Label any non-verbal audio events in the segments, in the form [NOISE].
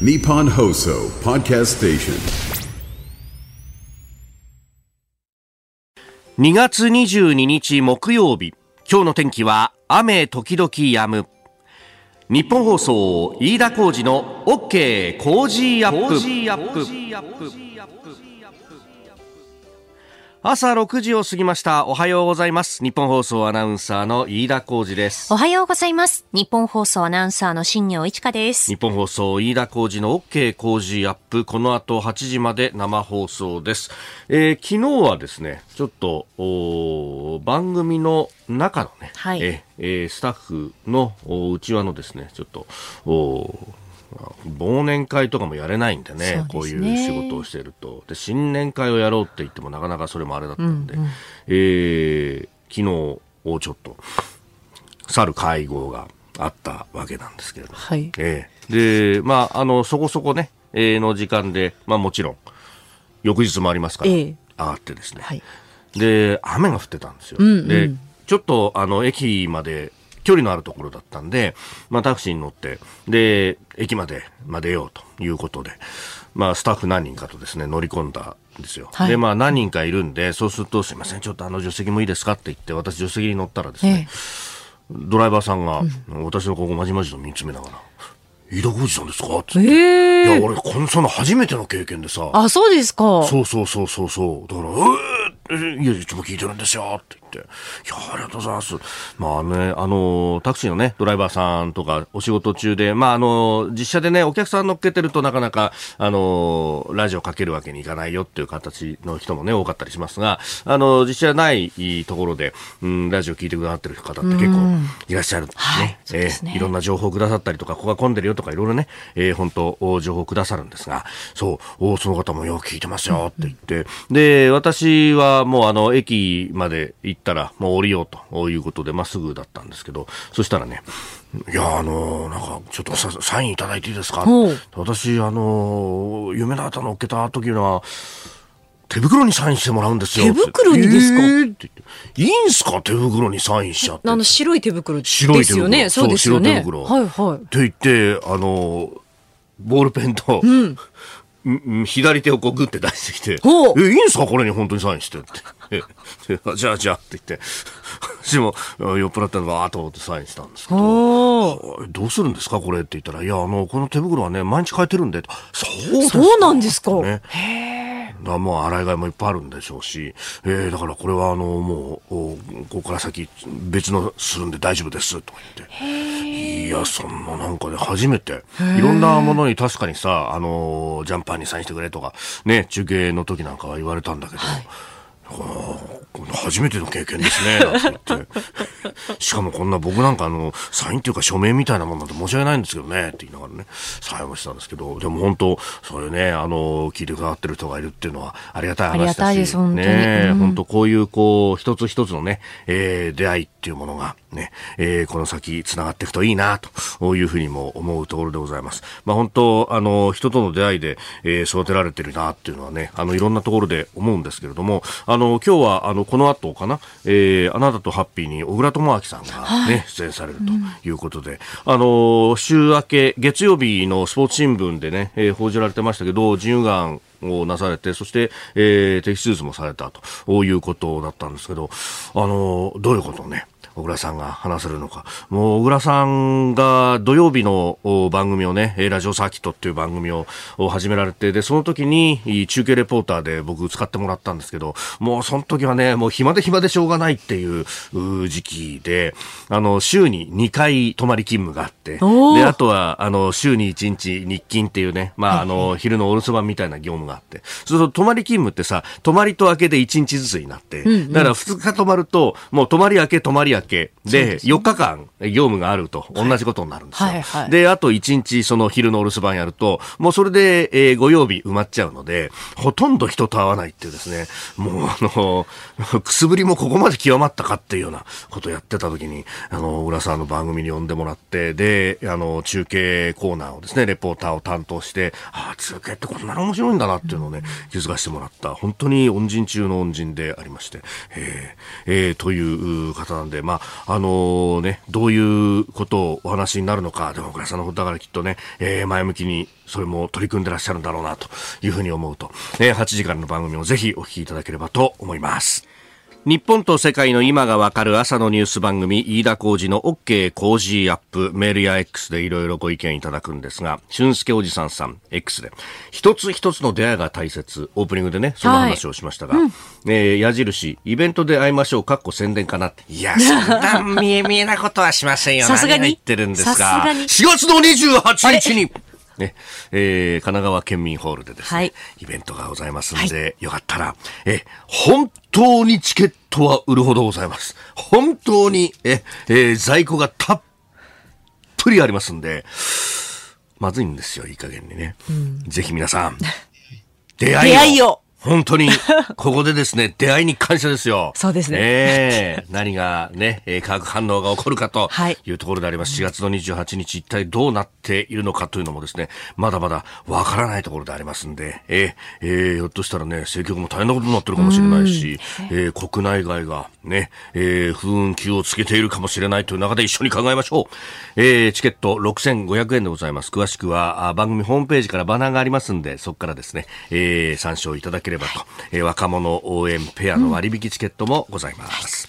Nippon Hoso Podcast Station. 2月22日木曜日。今日の天気は雨時々止む。日本放送飯田浩二の OK 工事アップ朝6時を過ぎました。おはようございます。日本放送アナウンサーの飯田浩二です。おはようございます。日本放送アナウンサーの新業一華です。日本放送飯田浩二の OK 工事アップ。この後8時まで生放送です、えー昨日はですねちょっとおー番組の中のね、はい。えーえースタッフのおうちわのですねちょっとおー忘年会とかもやれないんでねこういう仕事をしていると。で新年会をやろうって言ってもなかなかそれもあれだったんで、えー昨日をちょっと去る会合があったわけなんですけれども、はい。ええで、まあ、あの、そこそこね、えーの時間で、まあもちろん、翌日もありますから、ええ。上がってですね、はい。で、雨が降ってたんですよ。んうん。で、ちょっと、あの、駅まで、距離のあるところだったんで、まあタクシーに乗って、で、駅まで、まあ出ようということで、まあスタッフ何人かとですね、乗り込んだんですよ。はいで、まあ何人かいるんで、そうすると、すいません、ちょっとあの助手席もいいですかって言って、私助手席に乗ったらですね、えドライバーさんが、私のここまじまじと見つめながら、飯田浩二さんですかってえ。言って。ええいや、俺、この、その初めての経験でさ、あ、そうですか。そうそうそうそうそう。だから、えー、いや、いつも聞いてるんですよって言って。いや、ありがとうございます。まあね、あの、タクシーのね、ドライバーさんとかお仕事中で、まああの、実車でね、お客さん乗っけてるとなかなか、あの、ラジオかけるわけにいかないよっていう形の人もね、多かったりしますが、あの、実車ないところで、うん、ラジオ聞いてくださってる方って結構いらっしゃるんですはいね。えーいろんな情報をくださったりとか、ここが混んでるよとか、いろいろね、えー本当、お情報をくださるんですが、そう、おその方もよく聞いてますよって言って、で、私はもうあの、駅まで行ったら、もう降りようということで、まっすぐだったんですけど、そしたらね、いや、あの、なんか、ちょっとさサインいただいていいですか？私、あの、夢の旗乗っけた時は、手袋にサインしてもらうんですよ。手袋にですか？えーって言っていいんすか？手袋にサインしちゃって。あの白い手袋です白い手袋よね。そうですよね。白手袋はいはい。と言って、あの、ボールペンと、んん左手をこうグッて出してきて、え、いいんすか？これに本当にサインしてって。じゃあじゃあって言って、[LAUGHS] 私もあ酔っ払ったのわーっと思ってサインしたんですけど、どうするんですか？これって言ったら、いや、あの、この手袋はね、毎日変えてるんで、そうですか。そうなんですか。ね。だからもう洗い替えもいっぱいあるんでしょうし、えー、だからこれはあのもうおここから先別のするんで大丈夫ですとか言って。いやそんななんかね初めて。いろんなものに確かにさあのジャンパーにサインしてくれとかね中継の時なんかは言われたんだけど、初めての経験ですね、[LAUGHS] なんて言って。しかもこんな僕なんかあの、サインっていうか署名みたいなもんなんて申し訳ないんですけどね、って言いながらね、サインをしたんですけど、でも本当、それね、あの、聞いてくださってる人がいるっていうのはありがたい話だし。ありがたいです本当にね、うん本当こういうこう、一つ一つのね、えー出会いっていうものがね、えーこの先繋がっていくといいな、というふうにも思うところでございます。まあ本当、あの、人との出会いで、えー育てられてるな、っていうのはね、あの、いろんなところで思うんですけれども、あの、今日は、あの、この後かな、えーあなたとハッピーに小倉智昭さんがね、出演されるということで、あの、週明け、月曜日のスポーツ新聞でね、えー報じられてましたけど、腎盂がんをなされて、そして、えー、摘出術もされたということだったんですけど、あの、どういうことをね、小倉さんが話せるのか。もう、小倉さんが土曜日のお番組をね、えーラジオサーキットっていう番組をお始められて、で、その時にい中継レポーターで僕使ってもらったんですけど、もうその時はね、もう暇で暇でしょうがないっていうう時期で、あの、週に2回泊まり勤務があって、で、あとは、あの、週に1日日勤っていうね、まあ、あの、昼のお留守番みたいな業務があって、そうすると泊まり勤務ってさ、泊まりと明けで1日ずつになって、だから2日泊まると、もう泊まり明け泊まり明けで、4日間業務があると同じことになるんですよ。はいはい。で、あと1日その昼のお留守番やると、もうそれで、えー、ご曜日埋まっちゃうので、ほとんど人と会わないっていうですね、もうあの、くすぶりもここまで極まったかっていうようなことをやってた時に、あの、浦沢の番組に呼んでもらって、で、あの、中継コーナーをですね、レポーターを担当して、ああ、中継ってこんなに面白いんだなっていうのをね、気づかせてもらった、本当に恩人中の恩人でありまして、えーえーという方なんで、ままあ、あのね、どういうことをお話になるのか、でも、小倉さんのことだからきっとね、えー、前向きにそれも取り組んでらっしゃるんだろうな、というふうに思うと、えー、8時間の番組をぜひお聞きいただければと思います。日本と世界の今がわかる朝のニュース番組、飯田浩二の OK 工事アップ、メールや X でいろいろご意見いただくんですが、俊介おじさんさん、X で、一つ一つの出会いが大切、オープニングでね、その話をしましたが、はいうん、えー、矢印、イベントで会いましょう、かっこ宣伝かなって。いや、そんな見え見えなことはしませんよ。さすがに。言ってるんですが、4月の28日に、ね、えー、神奈川県民ホールでですね、はい、イベントがございますんで、はい、よかったら、え、本当にチケットは売るほどございます。本当に、え、えー、在庫がたっぷりありますんで、まずいんですよ、いい加減にね。うん、ぜひ皆さん、[LAUGHS] 出会いを。出会いを本当に、ここでですね、[LAUGHS] 出会いに感謝ですよ。そうですね。ええー、何がね、えー、化学反応が起こるかというところであります。はい、4月の28日、一体どうなっているのかというのもですね、まだまだわからないところでありますんで、えー、えー、ひょっとしたらね、政局も大変なことになってるかもしれないし、えー、国内外がね、えー、不運気をつけているかもしれないという中で一緒に考えましょう。えー、チケット6500円でございます。詳しくは番組ホームページからバナーがありますんで、そこからですね、えー、参照いただければればと、え、若者応援ペアの割引チケットもございます。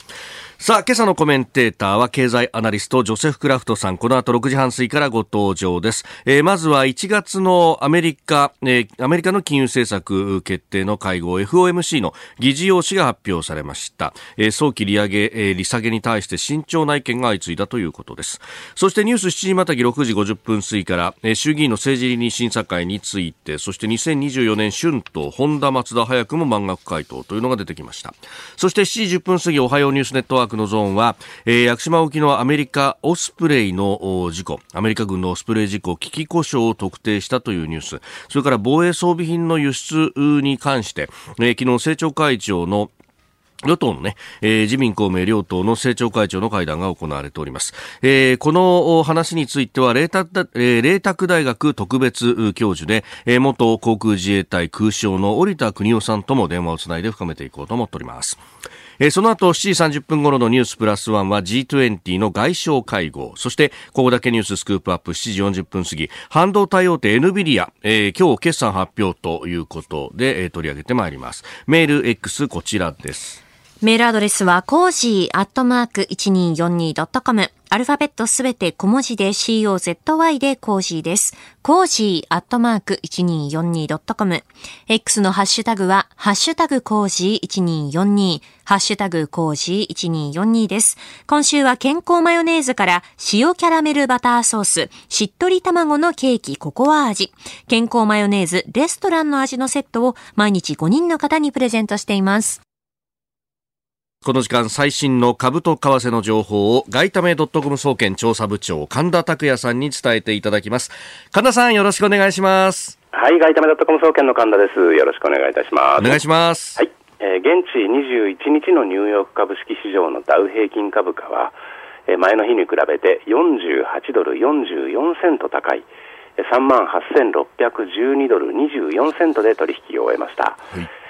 さあ、今朝のコメンテーターは経済アナリストジョセフ・クラフトさん。この後6時半過ぎからご登場です。えー、まずは1月のアメリカ、えー、アメリカの金融政策決定の会合 FOMC の議事要旨が発表されました。えー、早期利上げ、えー、利下げに対して慎重な意見が相次いだということです。そしてニュース7時またぎ6時50分過ぎから、えー、衆議院の政治倫理審査会について、そして2024年春と本田松田早くも満額回答というのが出てきました。そして7時10分過ぎおはようニュースネットワークのゾーンは、えー、屋久島沖のアメリカオスプレイの事故、アメリカ軍のオスプレイ事故、危機故障を特定したというニュース、それから防衛装備品の輸出に関して、えー、昨日政調会長の与党のね、えー、自民公明両党の政調会長の会談が行われております。えー、この話については、麗澤、えー、沢大学特別教授で、えー、元航空自衛隊空将の織田邦夫さんとも電話をつないで深めていこうと思っております。えー、その後7時30分頃のニュースプラスワンは G20 の外相会合、そしてここだけニューススクープアップ7時40分過ぎ、半導体大手 NVIDIA、えー、今日決算発表ということで、えー、取り上げてまいります。メール X こちらです。メールアドレスは、コージーアットマーク 1242.com。アルファベットすべて小文字で COZY でコージーです。コージーアットマーク 1242.com。X のハッシュタグは、ハッシュタグコージー1242、ハッシュタグコージー1242です。今週は健康マヨネーズから塩キャラメルバターソース、しっとり卵のケーキココア味、健康マヨネーズレストランの味のセットを毎日5人の方にプレゼントしています。この時間最新の株と為替の情報を外為ドットコム総研調査部長神田拓也さんに伝えていただきます。神田さんよろしくお願いします。はい外為ドットコム総研の神田です。よろしくお願いいたします。お願いします。はい、えー、現地21日のニューヨーク株式市場のダウ平均株価は、えー、前の日に比べて48ドル44セント高い3万8612ドル24セントで取引を終えました、はい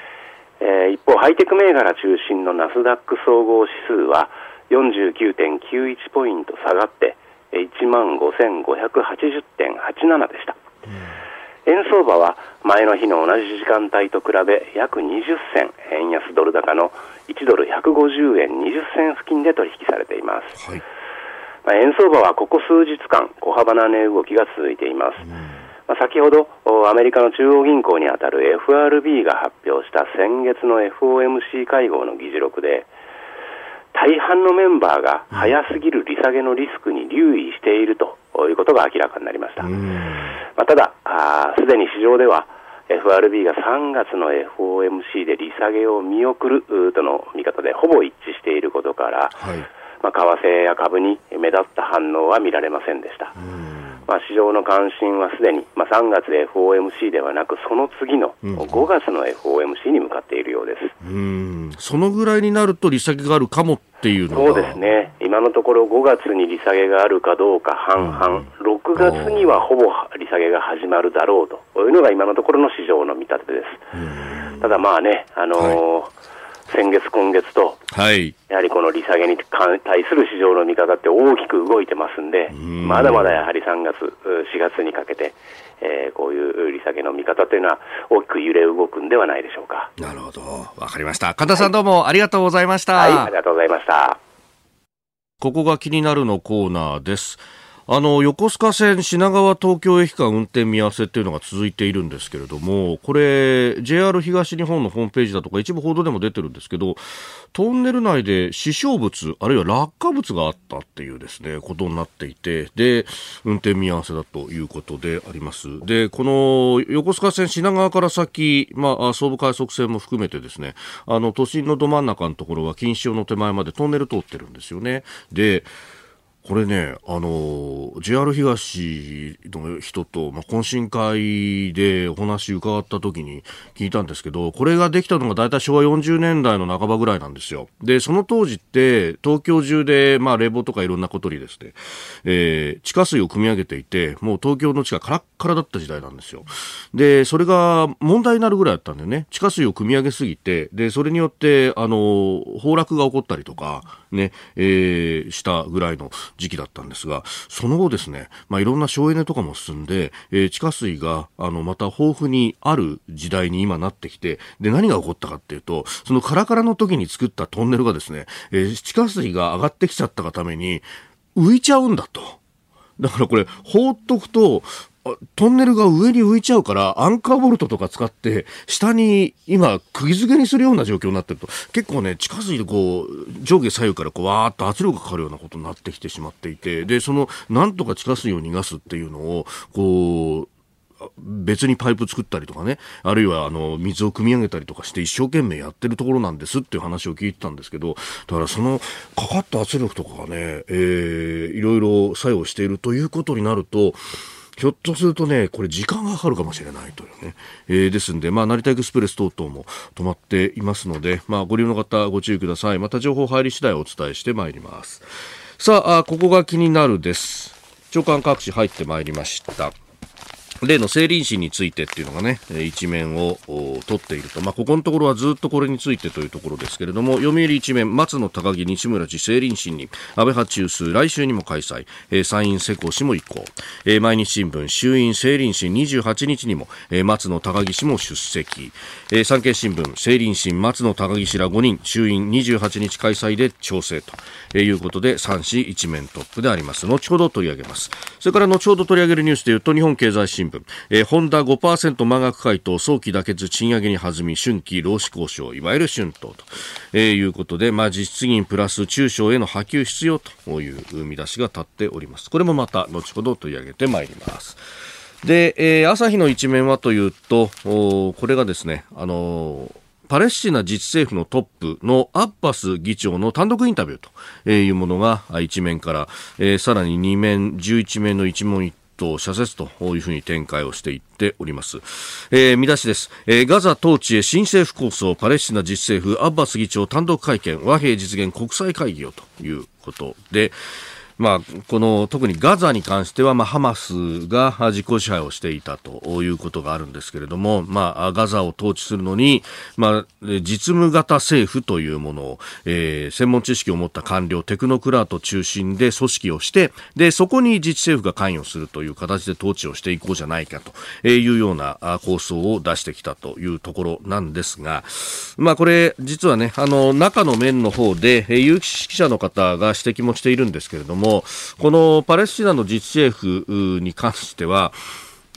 えー、一方、ハイテク銘柄中心のナスダック総合指数は49.91ポイント下がって1万5580.87でした、うん、円相場は前の日の同じ時間帯と比べ約20銭円安ドル高の1ドル150円20銭付近で取引されています、はい、まあ、円相場はここ数日間小幅な値動きが続いています、うんまあ、先ほどアメリカの中央銀行にあたる FRB が発表した先月の FOMC 会合の議事録で大半のメンバーが早すぎる利下げのリスクに留意しているということが明らかになりました、まあ、ただすでに市場では FRB が3月の FOMC で利下げを見送るとの見方でほぼ一致していることから、はい、まあ、為替や株に目立った反応は見られませんでした。まあ、市場の関心はすでに、まあ、3月 FOMC ではなく、その次の5月の FOMC に向かっているようです、うん、そのぐらいになると利下げがあるかもっていうのそうですね、今のところ5月に利下げがあるかどうか半々、うん、6月にはほぼ利下げが始まるだろうというのが今のところの市場の見立てです。ただまあね、あのーはい先月、今月と、はい。やはりこの利下げに対する市場の見方って大きく動いてますんで、んまだまだやはり3月、4月にかけて、えー、こういう利下げの見方というのは大きく揺れ動くんではないでしょうか。なるほど。わかりました。神田さんどうもありがとうございました。はい、ありがとうございました。ここが気になるのコーナーです。あの横須賀線品川東京駅間運転見合わせっていうのが続いているんですけれどもこれ JR 東日本のホームページだとか一部報道でも出てるんですけどトンネル内で死傷物あるいは落下物があったっていうですねことになっていてで運転見合わせだということであります。でこの横須賀線品川から先、まあ、総武快速線も含めてですねあの都心のど真ん中のところは錦糸町の手前までトンネル通ってるんですよね。でこれね、あの、JR 東の人と、まあ、懇親会でお話伺った時に聞いたんですけど、これができたのが大体昭和40年代の半ばぐらいなんですよ。で、その当時って、東京中で、まあ、冷房とかいろんなことにですね、えー、地下水を汲み上げていて、もう東京の地下カラッカラだった時代なんですよ。で、それが問題になるぐらいだったんだよね。地下水を汲み上げすぎて、で、それによって、あの、崩落が起こったりとか、ね、えー、したぐらいの時期だったんですが、その後ですね、まあ、いろんな省エネとかも進んで、えー、地下水が、あの、また豊富にある時代に今なってきて、で、何が起こったかっていうと、そのカラカラの時に作ったトンネルがですね、えー、地下水が上がってきちゃったがために、浮いちゃうんだと。だからこれ、放っとくと、トンネルが上に浮いちゃうから、アンカーボルトとか使って、下に今、釘付けにするような状況になってると、結構ね、近づいてこう、上下左右からこう、わーっと圧力がかかるようなことになってきてしまっていて、で、その、なんとか地下水を逃がすっていうのを、こう、別にパイプ作ったりとかね、あるいはあの水を汲み上げたりとかして一生懸命やってるところなんですっていう話を聞いてたんですけど、だからそのかかった圧力とかがね、えー、いろいろ作用しているということになると、ひょっとするとね、これ時間がかかるかもしれないというね。えー、ですんで、まあ、成田エクスプレス等々も止まっていますので、まあ、ご利用の方ご注意ください。また情報入り次第お伝えしてまいります。さあ、ここが気になるです。長官各地入ってまいりました。例の成林審についてっていうのがね、一面を取っていると。まあ、ここのところはずっとこれについてというところですけれども、読売一面、松野高木西村寺成林審に、安倍派中枢、来週にも開催、えー、参院世耕氏も移行、えー、毎日新聞、衆院成林審28日にも、えー、松野高木氏も出席、えー、産経新聞、成林審、松野高木氏ら5人、衆院28日開催で調整と、えー、いうことで、3紙一面トップであります。後ほど取り上げます。それから後ほど取り上げるニュースでいうと、日本経済新聞、分、えー、ホンダ5%満額回答早期妥結賃上げに弾み春季労使交渉。いわゆる春闘と、えー、いうことで、まあ、実質金プラス中小への波及必要という見出しが立っております。これもまた後ほど取り上げてまいります。で、えー、朝日の一面はというとこれがですねあのーパレスチナ自治政府のトップのアッバス議長の単独インタビューというものが一面から、えー、さらに2面、11面の一問一と社説というふうに展開をしていっております、えー、見出しです、えー、ガザ統治へ新政府構想パレスチナ自治政府アッバス議長単独会見和平実現国際会議をということで、まあ、この特にガザに関しては、まあ、ハマスが実効支配をしていたということがあるんですけれども、まあ、ガザを統治するのに、まあ、実務型政府というものを、えー、専門知識を持った官僚、テクノクラート中心で組織をして、で、そこに自治政府が関与するという形で統治をしていこうじゃないかというような構想を出してきたというところなんですが、まあ、これ、実はね、あの、中の面の方で、有識者の方が指摘もしているんですけれども、も、このパレスチナの自治政府に関しては、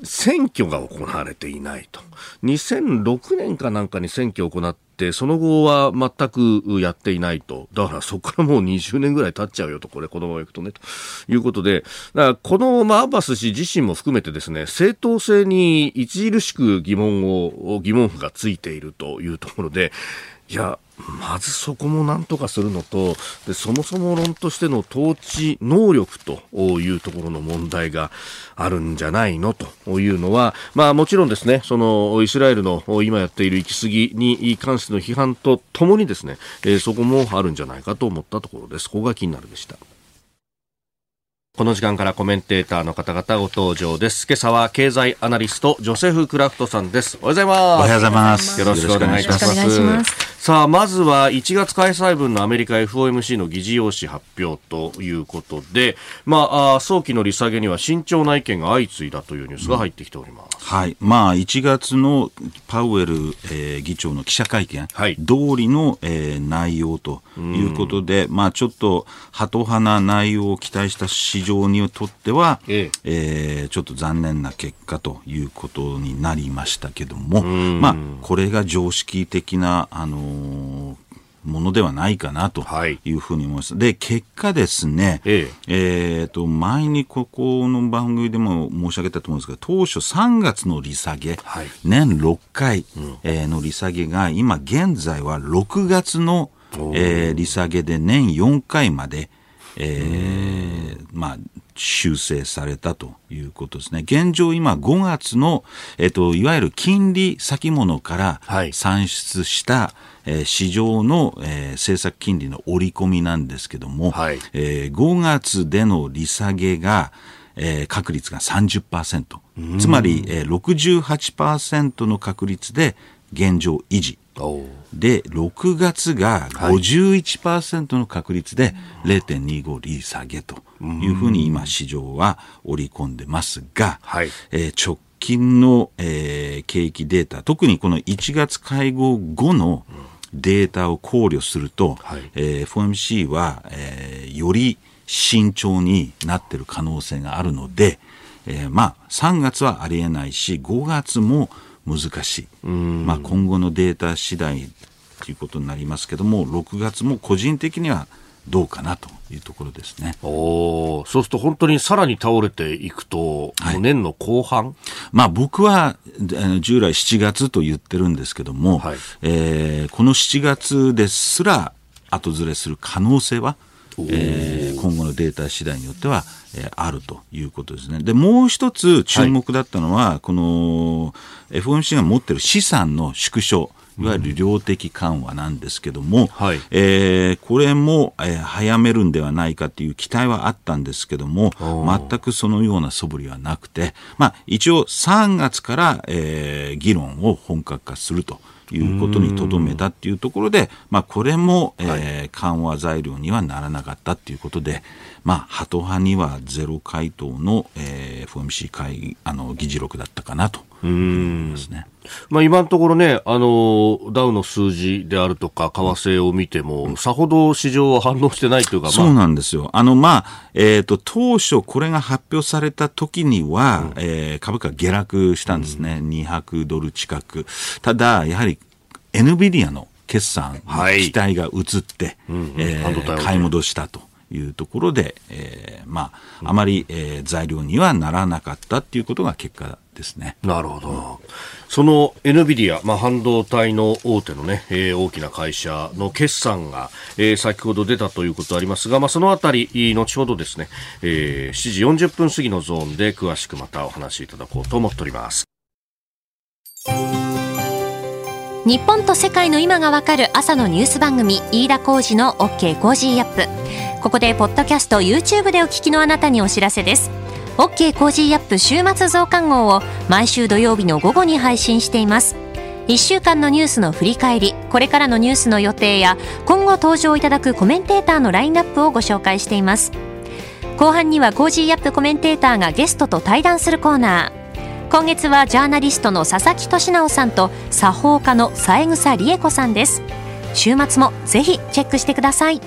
選挙が行われていないと。2006年かなんかに選挙を行って、その後は全くやっていないと。だからそこからもう20年ぐらい経っちゃうよと、これ、このままいくとね、ということで、だからこの、まあ、アッバス氏自身も含めてですね、正当性に著しく疑問を、疑問符がついているというところで、いや、まずそこもなんとかするのとでそもそも論としての統治能力というところの問題があるんじゃないのというのは、まあ、もちろんですねそのイスラエルの今やっている行き過ぎに関しての批判とともにですね、えー、そこもあるんじゃないかと思ったところです。ここが気になるでした。この時間からコメンテーターの方々ご登場です。今朝は経済アナリスト、ジョセフ・クラフトさんです。おはようございます。おはようございます。よろしくお願いいたします。さあ、まずは1月開催分のアメリカ FOMC の議事要旨発表ということで、まあ、早期の利下げには慎重な意見が相次いだというニュースが入ってきております。うん、はい。まあ、1月のパウエル、えー、議長の記者会見、はい、通りの、えー、内容ということで、まあ、ちょっと、ハト派な内容を期待した市場にとっては、ええ。えー、ちょっと残念な結果ということになりましたけども、まあ、これが常識的な、あのーものではないかなとい。うふうに思います。はい、で、結果ですね、ええ。えー、と、前にここの番組でも申し上げたと思うんですけど、当初3月の利下げ、はい、年6回、うん、えー、の利下げが、今現在は6月の、えー、利下げで年4回まで、えー、まあ、修正されたということですね。現状今5月の、えっと、いわゆる金利先物から算出した、はい、えー、市場の、えー、政策金利の織り込みなんですけども、はい、えー、5月での利下げが、えー、確率が30%。つまり、えー、68%の確率で現状維持。で、6月が51%の確率で0.25利下げというふうに今市場は織り込んでますが、はい、えー、直近の、えー、景気データ、特にこの1月会合後のデータを考慮すると、はい、えー、FOMC は、えー、より慎重になっている可能性があるので、えー、まあ3月はありえないし5月も難しい、まあ、今後のデータ次第ということになりますけども6月も個人的にはどうかなというところですね。おそうすると本当にさらに倒れていくと、はい、年の後半？まあ僕は従来7月と言ってるんですけども、はい、えー、この7月ですら後ずれする可能性はえー、今後のデータ次第によっては、えー、あるということですね。で、もう一つ注目だったのは、はい、この FOMC が持ってる資産の縮小。いわゆる量的緩和なんですけども、うんはい、えー、これも、えー、早めるんではないかという期待はあったんですけども、全くそのような素振りはなくて、まあ、一応3月から、えー、議論を本格化すると。いうことにとどめたっていうところで、まあ、これも、えー、緩和材料にはならなかったっていうことで、まあ、ハト派にはゼロ回答の、えー、FOMC 会あの議事録だったかなと思いますね。まあ、今のところね、あの、ダウの数字であるとか、為替を見ても、さほど市場は反応してないというか、まあ、そうなんですよ。あの、まあ、えっ、ー、と、当初これが発表された時には、うん、えー、株価下落したんですね。うん、200ドル近く。ただ、やはり、エヌビディアの決算の期待が移って、はい買い戻したと。いうところで、えー、まあ、あまり、えー、材料にはならなかったっていうことが結果ですね。なるほど。その NVIDIA、まあ、半導体の大手のね、えー、大きな会社の決算が、えー、先ほど出たということありますが、まあ、そのあたり、後ほどですね、えー、7時40分過ぎのゾーンで詳しくまたお話しいただこうと思っております。日本と世界の今がわかる朝のニュース番組飯田浩司の OK コージーアップ。ここでポッドキャスト YouTube でお聞きのあなたにお知らせです。OK コージーアップ週末増刊号を毎週土曜日の午後に配信しています。1週間のニュースの振り返りこれからのニュースの予定や今後登場いただくコメンテーターのラインナップをご紹介しています。後半にはコージーアップコメンテーターがゲストと対談するコーナー。今月はジャーナリストの佐々木俊尚さんと作法家の三枝理恵子さんです。週末もぜひチェックしてください。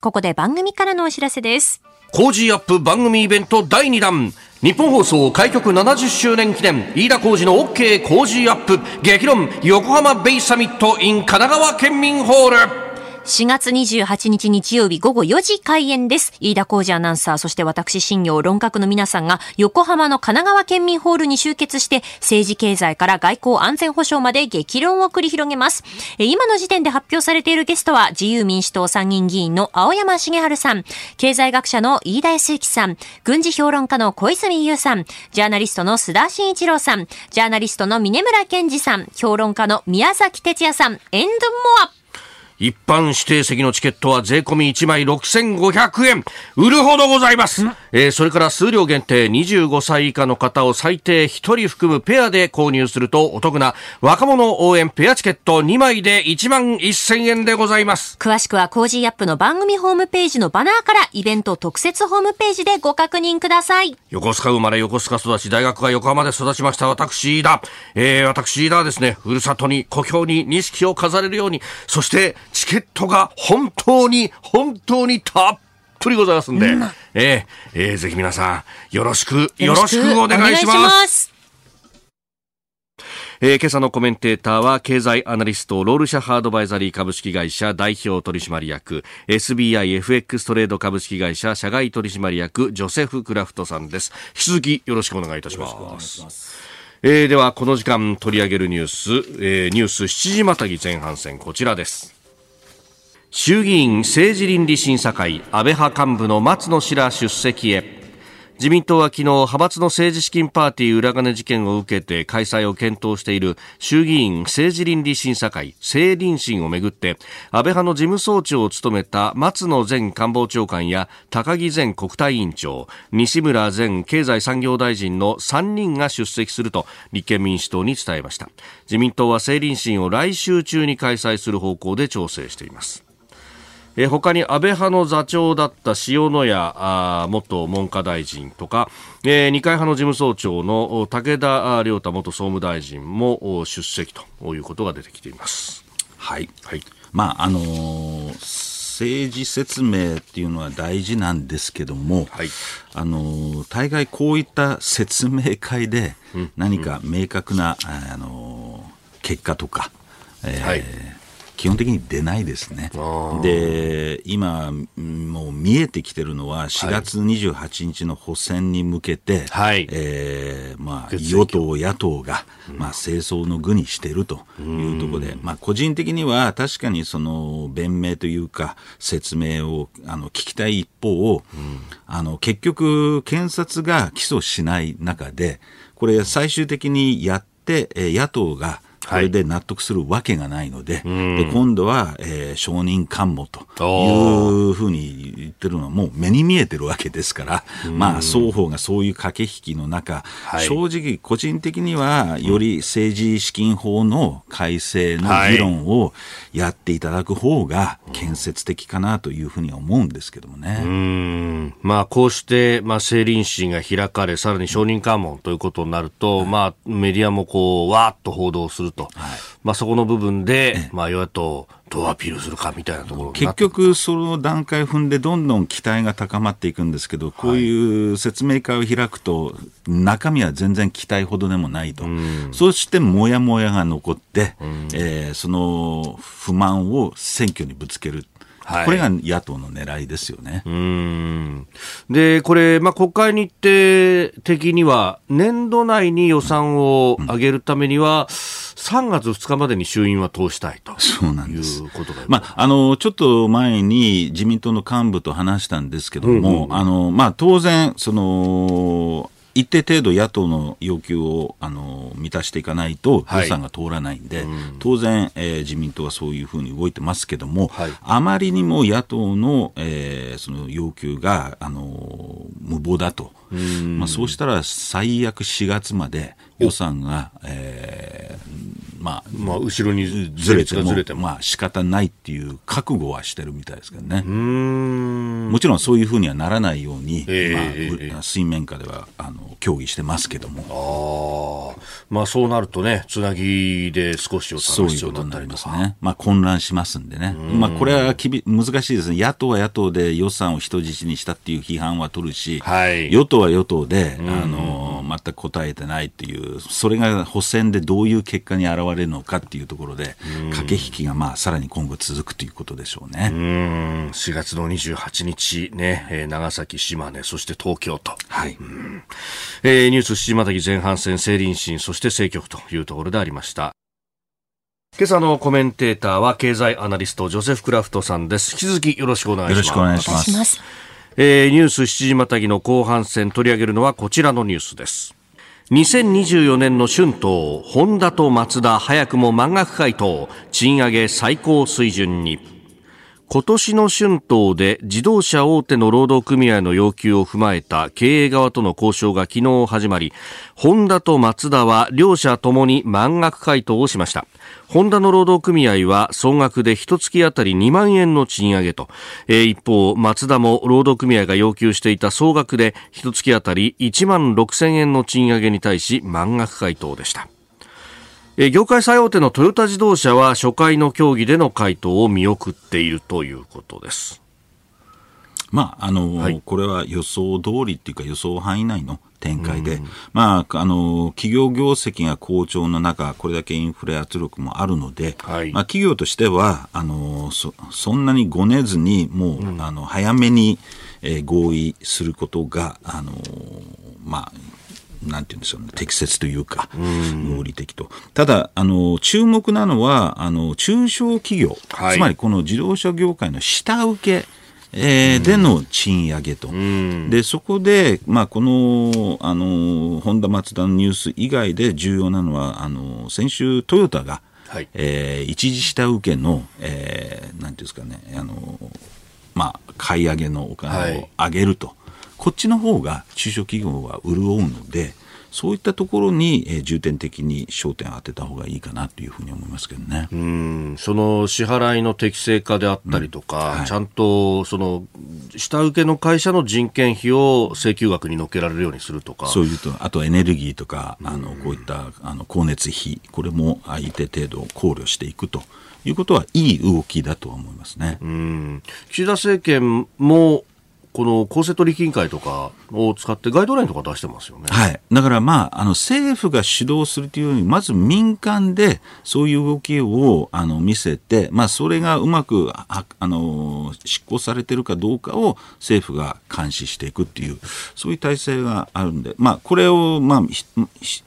ここで番組からのお知らせです。コージーアップ番組イベント第2弾。ニッポン放送開局70周年記念。飯田浩司の OK コージーアップ。激論。横浜ベイサミット in 神奈川県民ホール。4月28日日曜日午後4時開演です。飯田浩司アナウンサー、そして私、新行、論客の皆さんが横浜の神奈川県民ホールに集結して、政治経済から外交安全保障まで激論を繰り広げます。今の時点で発表されているゲストは、自由民主党参議院議員の青山茂春さん、経済学者の飯田康之さん、軍事評論家の小泉優さん、ジャーナリストの須田慎一郎さん、ジャーナリストの峰村健二さん、評論家の宮崎哲也さん、エンドモア一般指定席のチケットは税込み1枚6500円。売るほどございます。えー、それから数量限定25歳以下の方を最低1人含むペアで購入するとお得な若者応援ペアチケット2枚で1万1000円でございます。詳しくはコージーアップの番組ホームページのバナーからイベント特設ホームページでご確認ください。横須賀生まれ横須賀育ち大学が横浜で育ちました私だ。えー、私だですね、ふるさとに故郷に錦を飾れるように、そしてチケットが本当に、本当にたっぷりございますんで、うん、えー、えー、ぜひ皆さん、よろしく、よろしくお願いします。えー、今朝のコメンテーターは経済アナリストロールシャハードバイザリー株式会社代表取締役 SBIFX トレード株式会社社外取締役ジョセフ・クラフトさんです。引き続きよろしくお願いいたします。えー、ではこの時間取り上げるニュース、えー、ニュース7時またぎ前半戦こちらです衆議院政治倫理審査会安倍派幹部の松野氏ら出席へ。自民党は昨日派閥の政治資金パーティー裏金事件を受けて開催を検討している衆議院政治倫理審査会政倫審をめぐって安倍派の事務総長を務めた松野前官房長官や高木前国対委員長西村前経済産業大臣の3人が出席すると立憲民主党に伝えました。自民党は政倫審を来週中に開催する方向で調整しています。えー、他に安倍派の座長だった塩谷元文科大臣とか、えー、二階派の事務総長の武田良太元総務大臣も出席ということが出てきています。はい。はい。まあ、あのー、政治説明っていうのは大事なんですけども、はい、あの大概こういった説明会で何か明確な、うん、あの結果とか、えー、はい基本的に出ないですね。で、今、もう見えてきてるのは、4月28日の補選に向けて、はい、えー、まあ、与党、野党が、まあ、清掃の具にしているというところで、まあ、個人的には確かにその、弁明というか、説明を、あの、聞きたい一方、あの、結局、検察が起訴しない中で、これ最終的にやって、野党が、これで納得するわけがないので、はい、で今度は、えー、承認喚問というふうに言ってるのはもう目に見えてるわけですから、まあ、双方がそういう駆け引きの中、はい、正直、個人的にはより政治資金法の改正の議論をやっていただく方が建設的かなというふうに思うんですけどもね。うん。まあ、こうして、まあ、政倫審が開かれ、さらに承認喚問ということになると、はい、まあ、メディアもこう、わーっと報道すると。と、はい、まあ、そこの部分で、まあ、与野党、どうアピールするかみたいなところ結局、その段階踏んで、どんどん期待が高まっていくんですけど、こういう説明会を開くと、中身は全然期待ほどでもないと、そしてもやもやが残って、えー、その不満を選挙にぶつける。はい、これが野党の狙いですよね。うん。で、これ、まあ、国会日程的には、年度内に予算を上げるためには、うん3月2日までに衆院は通したいと。そうなんです。いうことまあ、あのちょっと前に自民党の幹部と話したんですけども、あのまあ、当然その、一定程度野党の要求をあの満たしていかないと予算が通らないんで、はいうん、当然、えー、自民党はそういうふうに動いてますけども、はい、あまりにも野党の,、えー、その要求があの無謀だと、まあ、そうしたら最悪4月まで予算が、えー、まあ、まあ、後ろにずれても、ずれてもまあ仕方ないっていう覚悟はしてるみたいですけどね。もちろんそういうふうにはならないように、えー、まあ、水面下ではあの協議してますけども。あまあそうなるとね、つなぎで少し予算が必要になったりとか。ね。まあ混乱しますんでね。まあこれはきび難しいですね。野党は野党で予算を人質にしたっていう批判は取るし、はい、与党は与党で、あの、全く答えてないっていう、それが補選でどういう結果に現れるのかっていうところで、駆け引きがまあさらに今後続くということでしょうね。うん4月の28日ね、えー、長崎、島根、そして東京と。はい。えー、ニュース7時またぎ前半戦、政倫審、そして政局というところでありました。今朝のコメンテーターは経済アナリストジョセフ・クラフトさんです。引き続きよろしくお願いします。よろしくお願いします。えー、ニュース7時またぎの後半戦取り上げるのはこちらのニュースです。2024年の春闘、ホンダとマツダ早くも満額回答、賃上げ最高水準に。今年の春闘で自動車大手の労働組合の要求を踏まえた経営側との交渉が昨日始まり、ホンダとマツダは両社ともに満額回答をしました。ホンダの労働組合は総額で一月あたり2万円の賃上げと、一方、マツダも労働組合が要求していた総額で一月あたり1万6000円の賃上げに対し満額回答でした。業界最大手のトヨタ自動車は初回の協議での回答を見送っているということです。まああの、はい、これは予想通りっていうか予想範囲内の展開で、うん、まあ、あの企業業績が好調の中、これだけインフレ圧力もあるので、はい、まあ、企業としてはあのそそんなにごねずに、もう、うん、あの早めに、えー、合意することが、あのまあ、なんていうんでしょうね、適切というか、合理的と。ただ、あの、注目なのは、あの、中小企業、はい、つまりこの自動車業界の下請け、えー、での賃上げと、でそこで、まあ、このあのホンダ、マツダのニュース以外で重要なのは、あの先週、トヨタが、はい、えー、一時下請けの、えー、なんていうんですかね、あのまあ、買い上げのお金を上げると。こっちの方が中小企業は潤うので、そういったところに、えー、重点的に焦点を当てた方がいいかなというふうに思いますけどね。うんその支払いの適正化であったりとか、うんはい、ちゃんとその下請けの会社の人件費を請求額に乗っけられるようにするとか。そういうと、あとエネルギーとか、あのこういったあの光熱費、これも一定程度考慮していくと。いうことはいい動きだと思いますね。うん岸田政権もこの公正取引委員会とかを使ってガイドラインとか出してますよね。はい。だからまあ、あの政府が主導するというより、まず民間でそういう動きをあの見せて、まあそれがうまくああの執行されてるかどうかを政府が監視していくっていう、そういう体制があるんで、まあこれをまあ引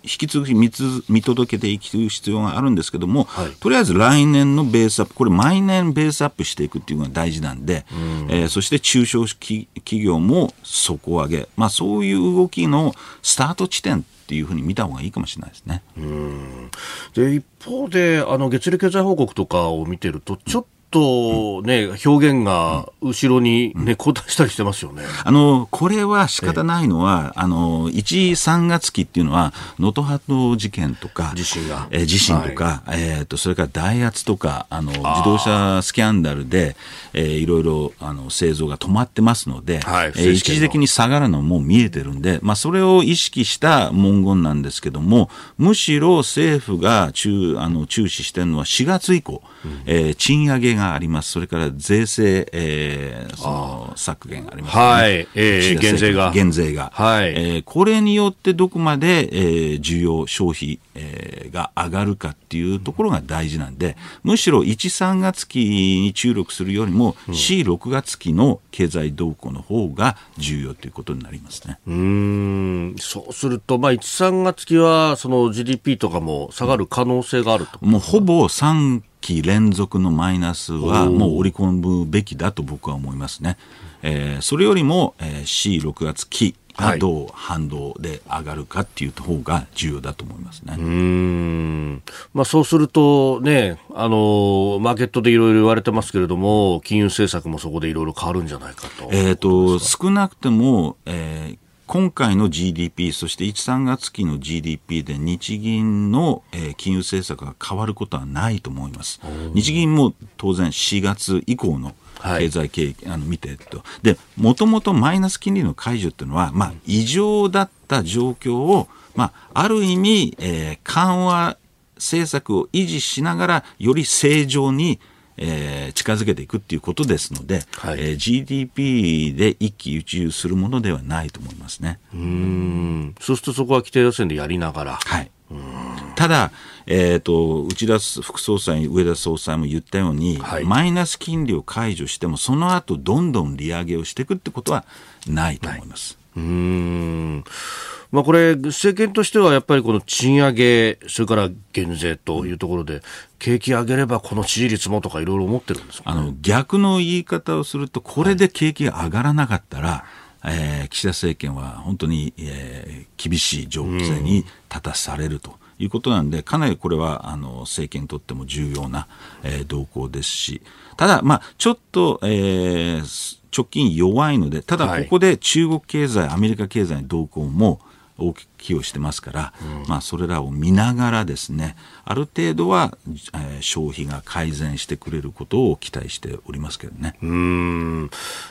き続き見つ見届けていく必要があるんですけども、はい、とりあえず来年のベースアップ、これ毎年ベースアップしていくっていうのが大事なんで、うん、えー、そして中小企企業も底上げ、まあ、そういう動きのスタート地点っていうふうに見た方がいいかもしれないですね。うんで一方であの月例経済報告とかを見てるとちょっとね、表現が後ろにね、後退したりしてますよね。あの、これは仕方ないのは、あの、1、3月期っていうのは、能登半島事件とか、地震が。え地震とか、はい、えっ、と、それからダ圧とか、あの、自動車スキャンダルで、えー、いろいろ、あの、製造が止まってますので、はい、えー、一時的に下がるのも見えてるんで、まあ、それを意識した文言なんですけども、むしろ政府が注、あの、注視してるのは4月以降、うん、えー、賃上げががあります。それから税制、えー、その削減あります、ね、はい。えー、減税が。減税が。はい。えー、これによってどこまで、えー、需要、消費、えー、が上がるかっていうところが大事なんで、むしろ1、3月期に注力するよりも、うん、4、6月期の経済動向の方が重要ということになりますね。うん。そうすると、まあ、1、3月期は、その GDP とかも下がる可能性があると。もうほぼ3期連続のマイナスはもう織り込むべきだと僕は思いますね。えー、それよりも、えー、C6 月期がどう反動で上がるかっていう方が重要だと思いますね。うんまあ、そうするとね、あの、マーケットでいろいろ言われてますけれども、金融政策もそこでいろいろ変わるんじゃないかと。えっ、と、少なくても、えー、今回の GDP、そして1、3月期の GDP で日銀の、えー、金融政策が変わることはないと思います。日銀も当然4月以降の経済経済、はい、あの見てと。で、もともとマイナス金利の解除っていうのは、まあ、異常だった状況を、まあ、ある意味、えー、緩和政策を維持しながら、より正常にえー、近づけていくっていうことですので、はい、えー、GDP で一喜一憂するものではないと思いますね。うんそうするとそこは規定予選でやりながら。はいただ、えーと、内田副総裁、上田総裁も言ったように、はい、マイナス金利を解除しても、その後どんどん利上げをしていくってことはないと思います。はい、うんまあ、これ、政権としてはやっぱりこの賃上げ、それから減税というところで、景気上げればこの支持率もとかいろいろ思ってるんですか、ね、あの逆の言い方をすると、これで景気が上がらなかったら、えー、岸田政権は本当に、えー、厳しい情勢に立たされると。いうことなんで、かなりこれはあの政権にとっても重要な、えー、動向ですし、ただ、まあ、ちょっと、えー、直近弱いので、ただここで中国経済、アメリカ経済の動向も、大きく寄与してますから、うん、まあ、それらを見ながらですねある程度は、えー、消費が改善してくれることを期待しておりますけどねうん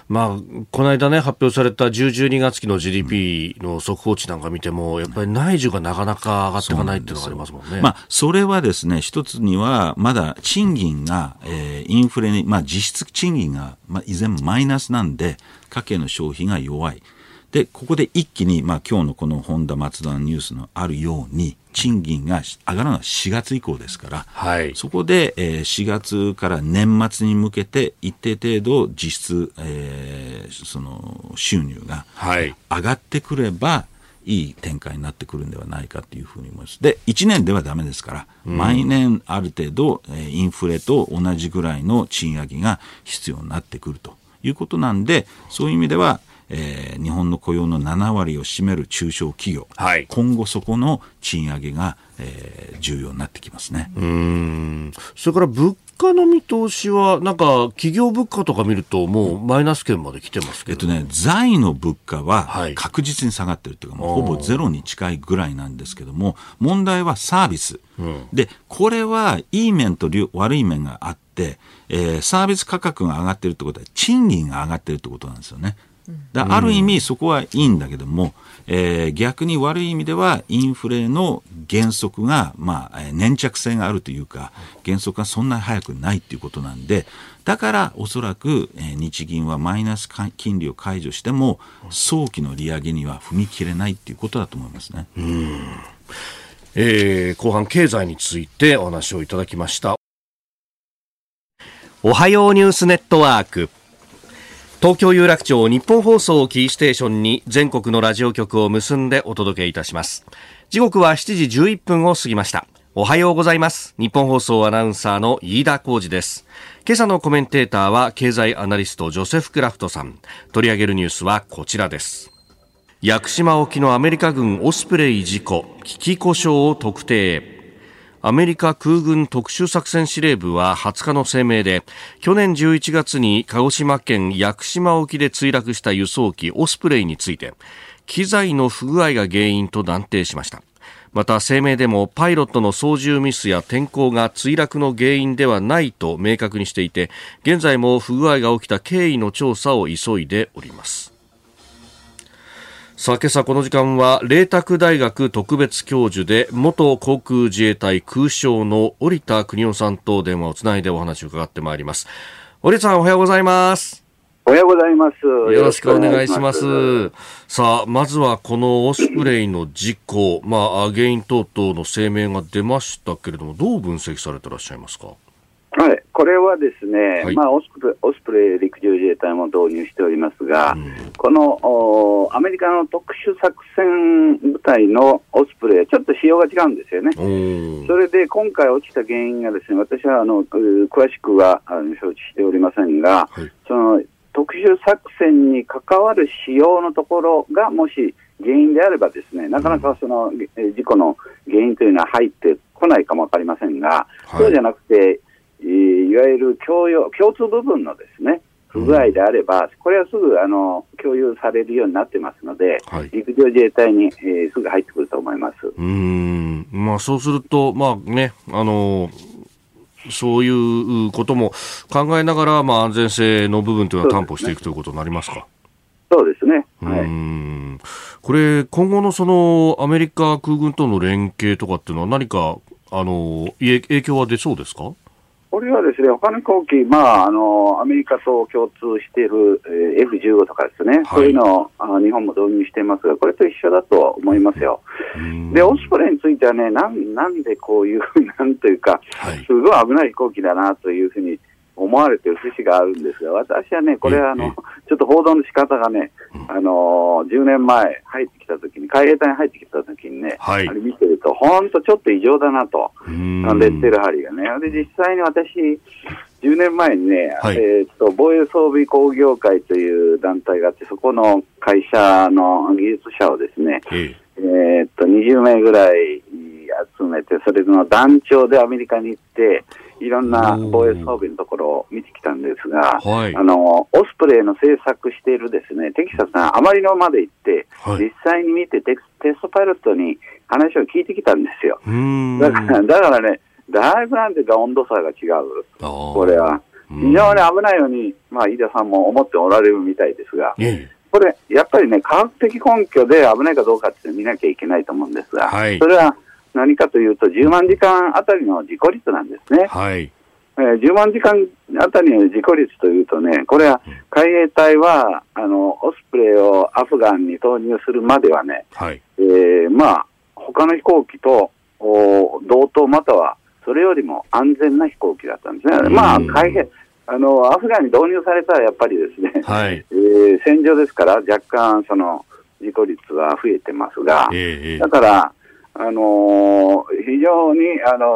まあ、この間ね発表された10、12月期の GDP の速報値なんか見てもやっぱり内需がなかなか上がっていかないっていうのがありますもんね。まあ、それはですね一つにはまだ賃金が、えー、インフレに、まあ、実質賃金が、まあ、依然マイナスなんで家計の消費が弱い。で、ここで一気に、まあ今日のこの本田松田のニュースのあるように、賃金が上がるのは4月以降ですから、はい、そこで、えー、4月から年末に向けて一定程度実質、えー、その収入が上がってくれば、いい展開になってくるんではないかというふうに思います。で、1年ではだめですから、毎年ある程度、インフレと同じぐらいの賃上げが必要になってくるということなんで、そういう意味では、えー、日本の雇用の7割を占める中小企業、はい、今後そこの賃上げが、えー、重要になってきますね。うん。それから物価の見通しは、なんか企業物価とか見ると、もうマイナス圏まで来てますけど、ね、えっとね、財の物価は確実に下がってるというか、もうほぼゼロに近いぐらいなんですけども、問題はサービス、うん、でこれはいい面と悪い面があって、えー、サービス価格が上がってるってことは、賃金が上がってるってことなんですよね。ある意味そこはいいんだけども、えー、逆に悪い意味ではインフレの減速が、まあ、粘着性があるというか減速がそんなに早くないということなんでだからおそらく、えー、日銀はマイナス金利を解除しても早期の利上げには踏み切れないということだと思いますね。うんえー、後半経済についてお話をいただきました。おはようニュースネットワーク。東京有楽町日本放送キーステーションに全国のラジオ局を結んでお届けいたします。時刻は7時11分を過ぎました。おはようございます。日本放送アナウンサーの飯田浩二です。今朝のコメンテーターは経済アナリストジョセフ・クラフトさん。取り上げるニュースはこちらです。屋久島沖のアメリカ軍オスプレイ事故。危機故障を特定。アメリカ空軍特殊作戦司令部は20日の声明で去年11月に鹿児島県屋久島沖で墜落した輸送機オスプレイについて機材の不具合が原因と断定しました。また声明でもパイロットの操縦ミスや天候が墜落の原因ではないと明確にしていて現在も不具合が起きた経緯の調査を急いでおります。さあ今朝この時間は麗澤大学特別教授で元航空自衛隊空将の織田邦夫さんと電話をつないでお話を伺ってまいります。織田さんおはようございます。おはようございます。よろしくお願いします。さあまずはこのオスプレイの事故。まあ原因等々の声明が出ましたけれどもどう分析されていらっしゃいますか？はい、これはですね、はい、まあ、オスプレオスプレイ陸上自衛隊も導入しておりますが、うん、このおアメリカの特殊作戦部隊のオスプレイ、ちょっと仕様が違うんですよね。それで今回起きた原因がですね、私はあの詳しくはあの承知しておりませんが、はい、その特殊作戦に関わる仕様のところがもし原因であればですね、なかなかその、事故の原因というのは入ってこないかもわかりませんが、はい、そうじゃなくて、いわゆる共用共通部分のですね不具合であれば、これはすぐあの共有されるようになってますので、はい、陸上自衛隊に、えー、すぐ入ってくると思います。うん。まあ、そうすると、まあね、あのそういうことも考えながら、まあ、安全性の部分というのは担保していく、ね、ということになりますか？そうですね、はい、これ、今後のそのアメリカ空軍との連携とかっていうのは、何かあの影響は出そうですか？これはですね、他の飛行機、まあ、あの、アメリカと共通している、えー、F15 とかですね、はい、そういうのをあ日本も導入していますが、これと一緒だと思いますよ。で、オスプレイについてはね、なん、なんでこういう、なんというか、すごい危ない飛行機だなというふうに思われている節があるんですが、私はね、これはあの、ちょっと報道の仕方がね、あのー、10年前入ってきたときに、海兵隊に入ってきたときにね、はい、あれ見てると、本当ちょっと異常だなと、レッテル張りがね。で、実際に私、10年前にね、はい、えーと、防衛装備工業会という団体があって、そこの会社の技術者をですね、えー、と20名ぐらい集めて、それの団長でアメリカに行って、いろんな防衛装備のところを見てきたんですが、はい、あの、オスプレイの製作しているですね、テキサスがあまりのまで行って、はい、実際に見てテテストパイロットに話を聞いてきたんですよ。だからだからね、だいぶなんていうか温度差が違う。これは。非常に危ないように、まあ、飯田さんも思っておられるみたいですが、これ、やっぱりね、科学的根拠で危ないかどうかって見なきゃいけないと思うんですが、はい、それは何かというと、10万時間あたりの事故率なんですね。はい。えー、10万時間あたりの事故率というとね、これは海兵隊は、あの、オスプレイをアフガンに投入するまではね、はい、えー、まあ、他の飛行機とお同等またはそれよりも安全な飛行機だったんですね。まあ、海兵、あの、アフガンに導入されたらやっぱりですね、はい、えー、戦場ですから若干その事故率は増えてますが、えー、だから、あのー、非常に、あの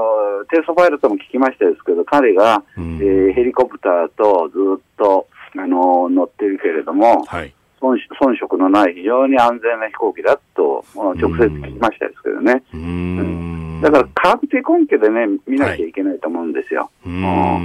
ー、テストパイロットも聞きましたですけど、彼が、うん、えー、ヘリコプターとずっと、あの乗ってるけれども、はい、遜遜色のない非常に安全な飛行機だと、直接聞きましたですけどね。うん、だから科学的根拠でね、見なきゃいけないと思うんですよ。は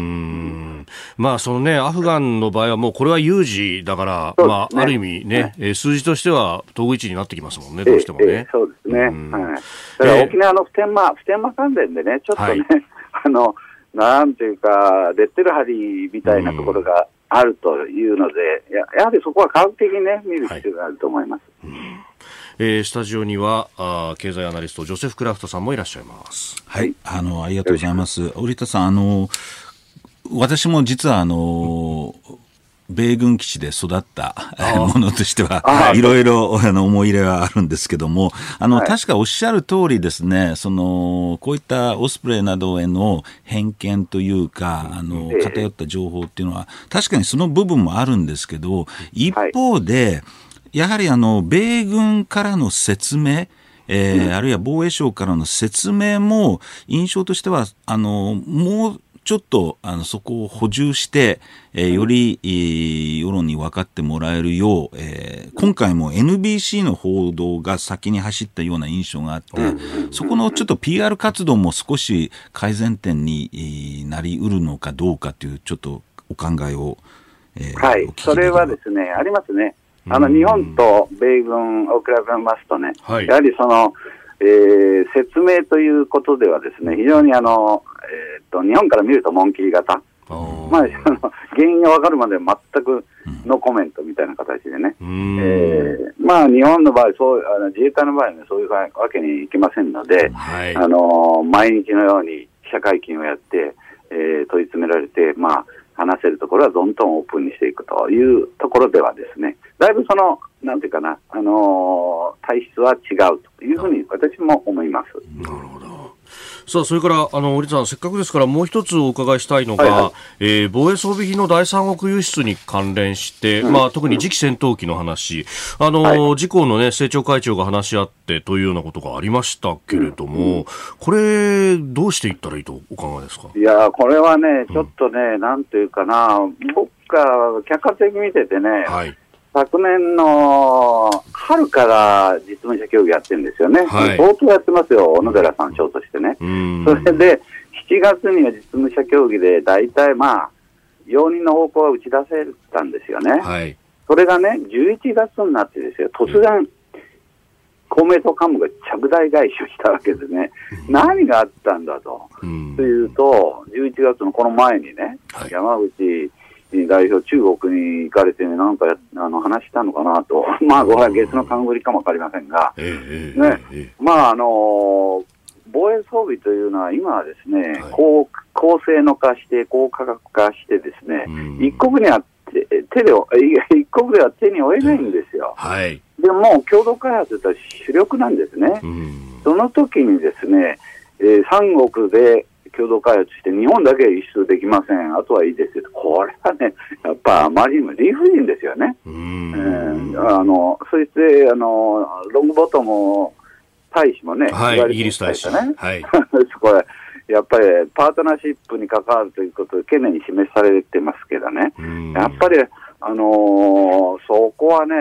いまあそのね、アフガンの場合はもうこれは有事だから、ね、まあある意味ね、ね数字としては統合一になってきますもんね、どうしてもね。そうですね。うん、はい。だから沖縄の普天間、普天間関連でね、ちょっとね、はい、[LAUGHS] あの、なんていうか、レッテル貼りみたいなところがあるというので、うん、ややはりそこは科学的にね、見る必要があると思います。はい、うん。えー、スタジオにはあ経済アナリストジョセフ・クラフトさんもいらっしゃいます。はい。あのありがとうございます。織田さんあの私も実はあの米軍基地で育った [LAUGHS] ものとしては、いろいろあの思い入れはあるんですけども、あの、はい、確かおっしゃる通りですね、その、こういったオスプレイなどへの偏見というか、あの、偏った情報っていうのは、確かにその部分もあるんですけど、一方で、はい、やはりあの、米軍からの説明、えー、あるいは防衛省からの説明も、印象としては、あの、もう、ちょっとあのそこを補充して、えー、より、えー、世論に分かってもらえるよう、えー、今回も NBC の報道が先に走ったような印象があって、そこのちょっと PR 活動も少し改善点になりうるのかどうかというちょっとお考えを、えー、はい、それはですね、ありますね。あの日本と米軍を比べますとね、はい、やはりその、えー、説明ということではですね、非常にあの、えーと、日本から見ると紋切り型、まあ、原因が分かるまで全くのコメントみたいな形でね、うん、えー、まあ、日本の場合そうあの、自衛隊の場合は、ね、そういうわけにいきませんので、はい、あの毎日のように記者会見をやって、えー、問い詰められて、まあ、話せるところはどんどんオープンにしていくというところではですね、だいぶその、なんていうかな、あのー、体質は違うというふうに私も思います。なるほど。さあ、それから、あの、織さん、せっかくですから、もう一つお伺いしたいのが、はいはい、えー、防衛装備品の第三国輸出に関連して、うん、まあ、特に次期戦闘機の話、あの、はい、自公のね、政調会長が話し合ってというようなことがありましたけれども、うん、これ、どうしていったらいいとお考えですか？いや、これはね、ちょっとね、うん、なんていうかな、僕が客観的に見ててね、はい昨年の春から実務者協議やってるんですよね、はい、相当やってますよ、小野寺さん、長としてね。それで、7月には実務者協議で、大体まあ、容認の方向は打ち出せたんですよね。はい、それがね、11月になってですよ、突然、うん、公明党幹部が着大外出したわけでね、何があったんだと。うん、というと、11月のこの前にね、はい、山口代表、中国に行かれて、ね、なんかあの話したのかなと、[LAUGHS] まあ、これは月の勘繰りかも分かりませんが、えー、ね、えー、まあ、あのー、防衛装備というのは、今はですね、はい、高高性能化して、高価格化してですね、一国には手で、[LAUGHS] 一国では手に負えないんですよ。はい、でも、共同開発とは主力なんですね。その時にですね、えー、三国で共同開発して、日本だけ輸出できません、あとはいいですよ、これはね、やっぱあまりにも理不尽ですよね。うん。えー、あのそしてあの、ロングボトム大使もね、はい、イギリス大使。ね、はい、[LAUGHS] これやっぱりパートナーシップに関わるということで懸念に示されてますけどね、やっぱり、あのー、そこはね、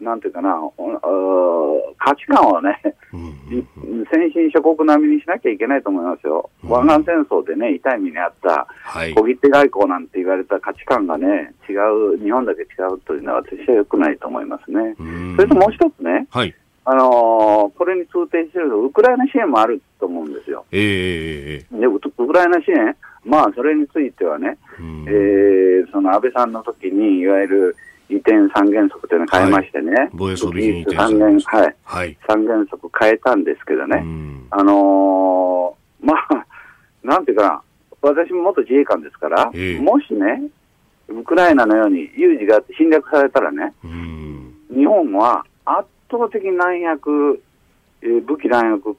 なんていうかな、価値観はね、先進諸国並みにしなきゃいけないと思いますよ。湾岸戦争でね、痛い目にあった、小切手外交なんて言われた価値観がね、違う、日本だけ違うというのは私は良くないと思いますね。それともう一つね、はい、あのー、これに通底していると、ウクライナ支援もあると思うんですよ。えー、でウクライナ支援、まあ、それについてはね、えー、その安倍さんの時に、いわゆる移転三原則というのを変えましてね、はい、防衛装備品移転三原、はい、はい、三原則変えたんですけどね、あのー、[LAUGHS] まあ、なんていうかな、私も元自衛官ですから、えー、もしね、ウクライナのように有事があって侵略されたらね、日本は圧倒的弾薬、えー、武器弾薬、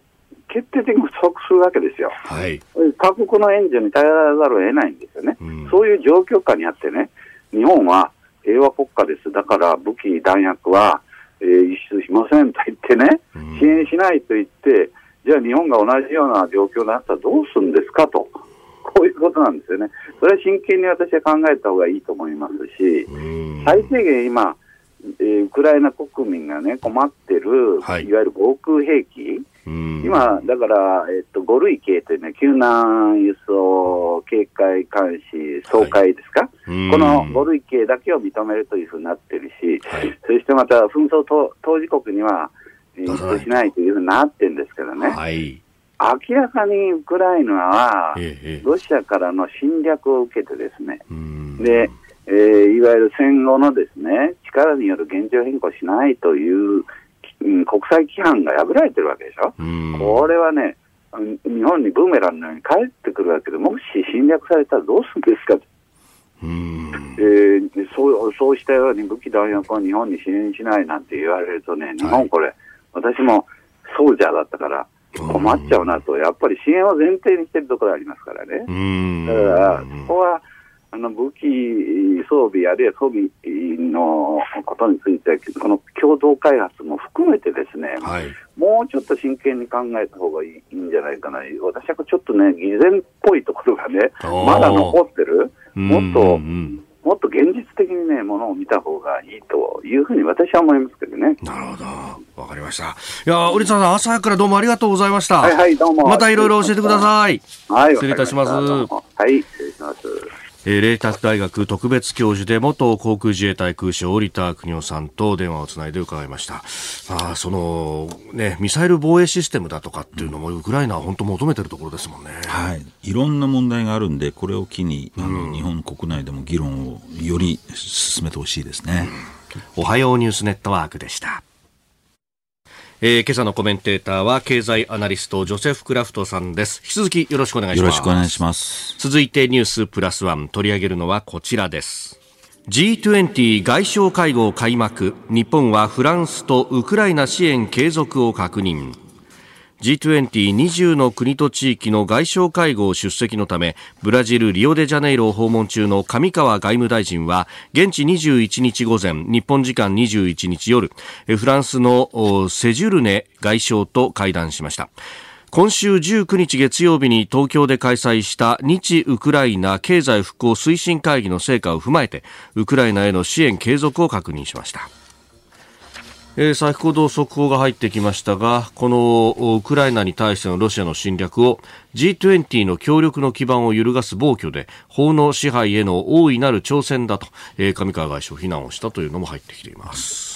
決定的に不足するわけですよ。はい、他国の援助に頼らざるを得ないんですよね。そういう状況下にあってね、日本は平和国家です。だから武器、弾薬は、えー、輸出しませんと言ってね、支援しないと言って、じゃあ日本が同じような状況になったらどうするんですかと。こういうことなんですよね。それは真剣に私は考えた方がいいと思いますし、最低限今、えー、ウクライナ国民がね、困ってる、はい、いわゆる防空兵器、今、だから、えっと、5類型というね、救難輸送警戒監視総会ですか、はい、この5類型だけを認めるというふうになってるし、はい、そしてまた紛争当事国には輸出しないというふうになってるんですけどね。はい。明らかにウクライナは、ロシアからの侵略を受けてですね、で、えー、いわゆる戦後のですね、力による現状変更しないという国際規範が破られてるわけでしょ、これはね、日本にブーメランのように帰ってくるわけで、もし侵略されたらどうするんですかと。えー、そうそうしたように武器弾薬を日本に支援しないなんて言われるとね、日本これ、はい、私もソルジャーだったから困っちゃうなと、やっぱり支援を前提にしてるところありますからね。だから、そこはあの武器装備あるいは装備のことについて、この共同開発も含めてですね、はい、もうちょっと真剣に考えた方がいいんじゃないかな、私はちょっとね、偽善っぽいところがね、まだ残ってる、もっと、もっと現実的にね、ものを見た方がいいというふうに私は思いますけどね。なるほど。わかりました。いや、織田さん、朝早くからどうもありがとうございました。はいはい、どうも。またいろいろ教えてください。はい、失礼いたします。はい、失礼します。えー、麗澤大学特別教授で元航空自衛隊空将織田邦夫さんと電話をつないで伺いました。あそのね、ミサイル防衛システムだとかっていうのも、ウクライナは本当求めてるところですもんね。はい。いろんな問題があるんで、これを機に、あの、うん、日本国内でも議論をより進めてほしいですね、うん。おはようニュースネットワークでした。えー、今朝のコメンテーターは経済アナリストジョセフ・クラフトさんです。引き続きよろしくお願いします。よろしくお願いします。続いてニュースプラスワン取り上げるのはこちらです。G20 外相会合開幕。日本はフランスとウクライナ支援継続を確認 G2020 の国と地域の外相会合出席のためブラジル・リオデジャネイロを訪問中の上川外務大臣は現地21日午前日本時間21日夜フランスのセジュルネ外相と会談しました。今週19日月曜日に東京で開催した日ウクライナ経済復興推進会議の成果を踏まえてウクライナへの支援継続を確認しました。えー、先ほど速報が入ってきましたがこのウクライナに対してのロシアの侵略を G20 の協力の基盤を揺るがす暴挙で法の支配への大いなる挑戦だと、えー、上川外相非難をしたというのも入ってきています。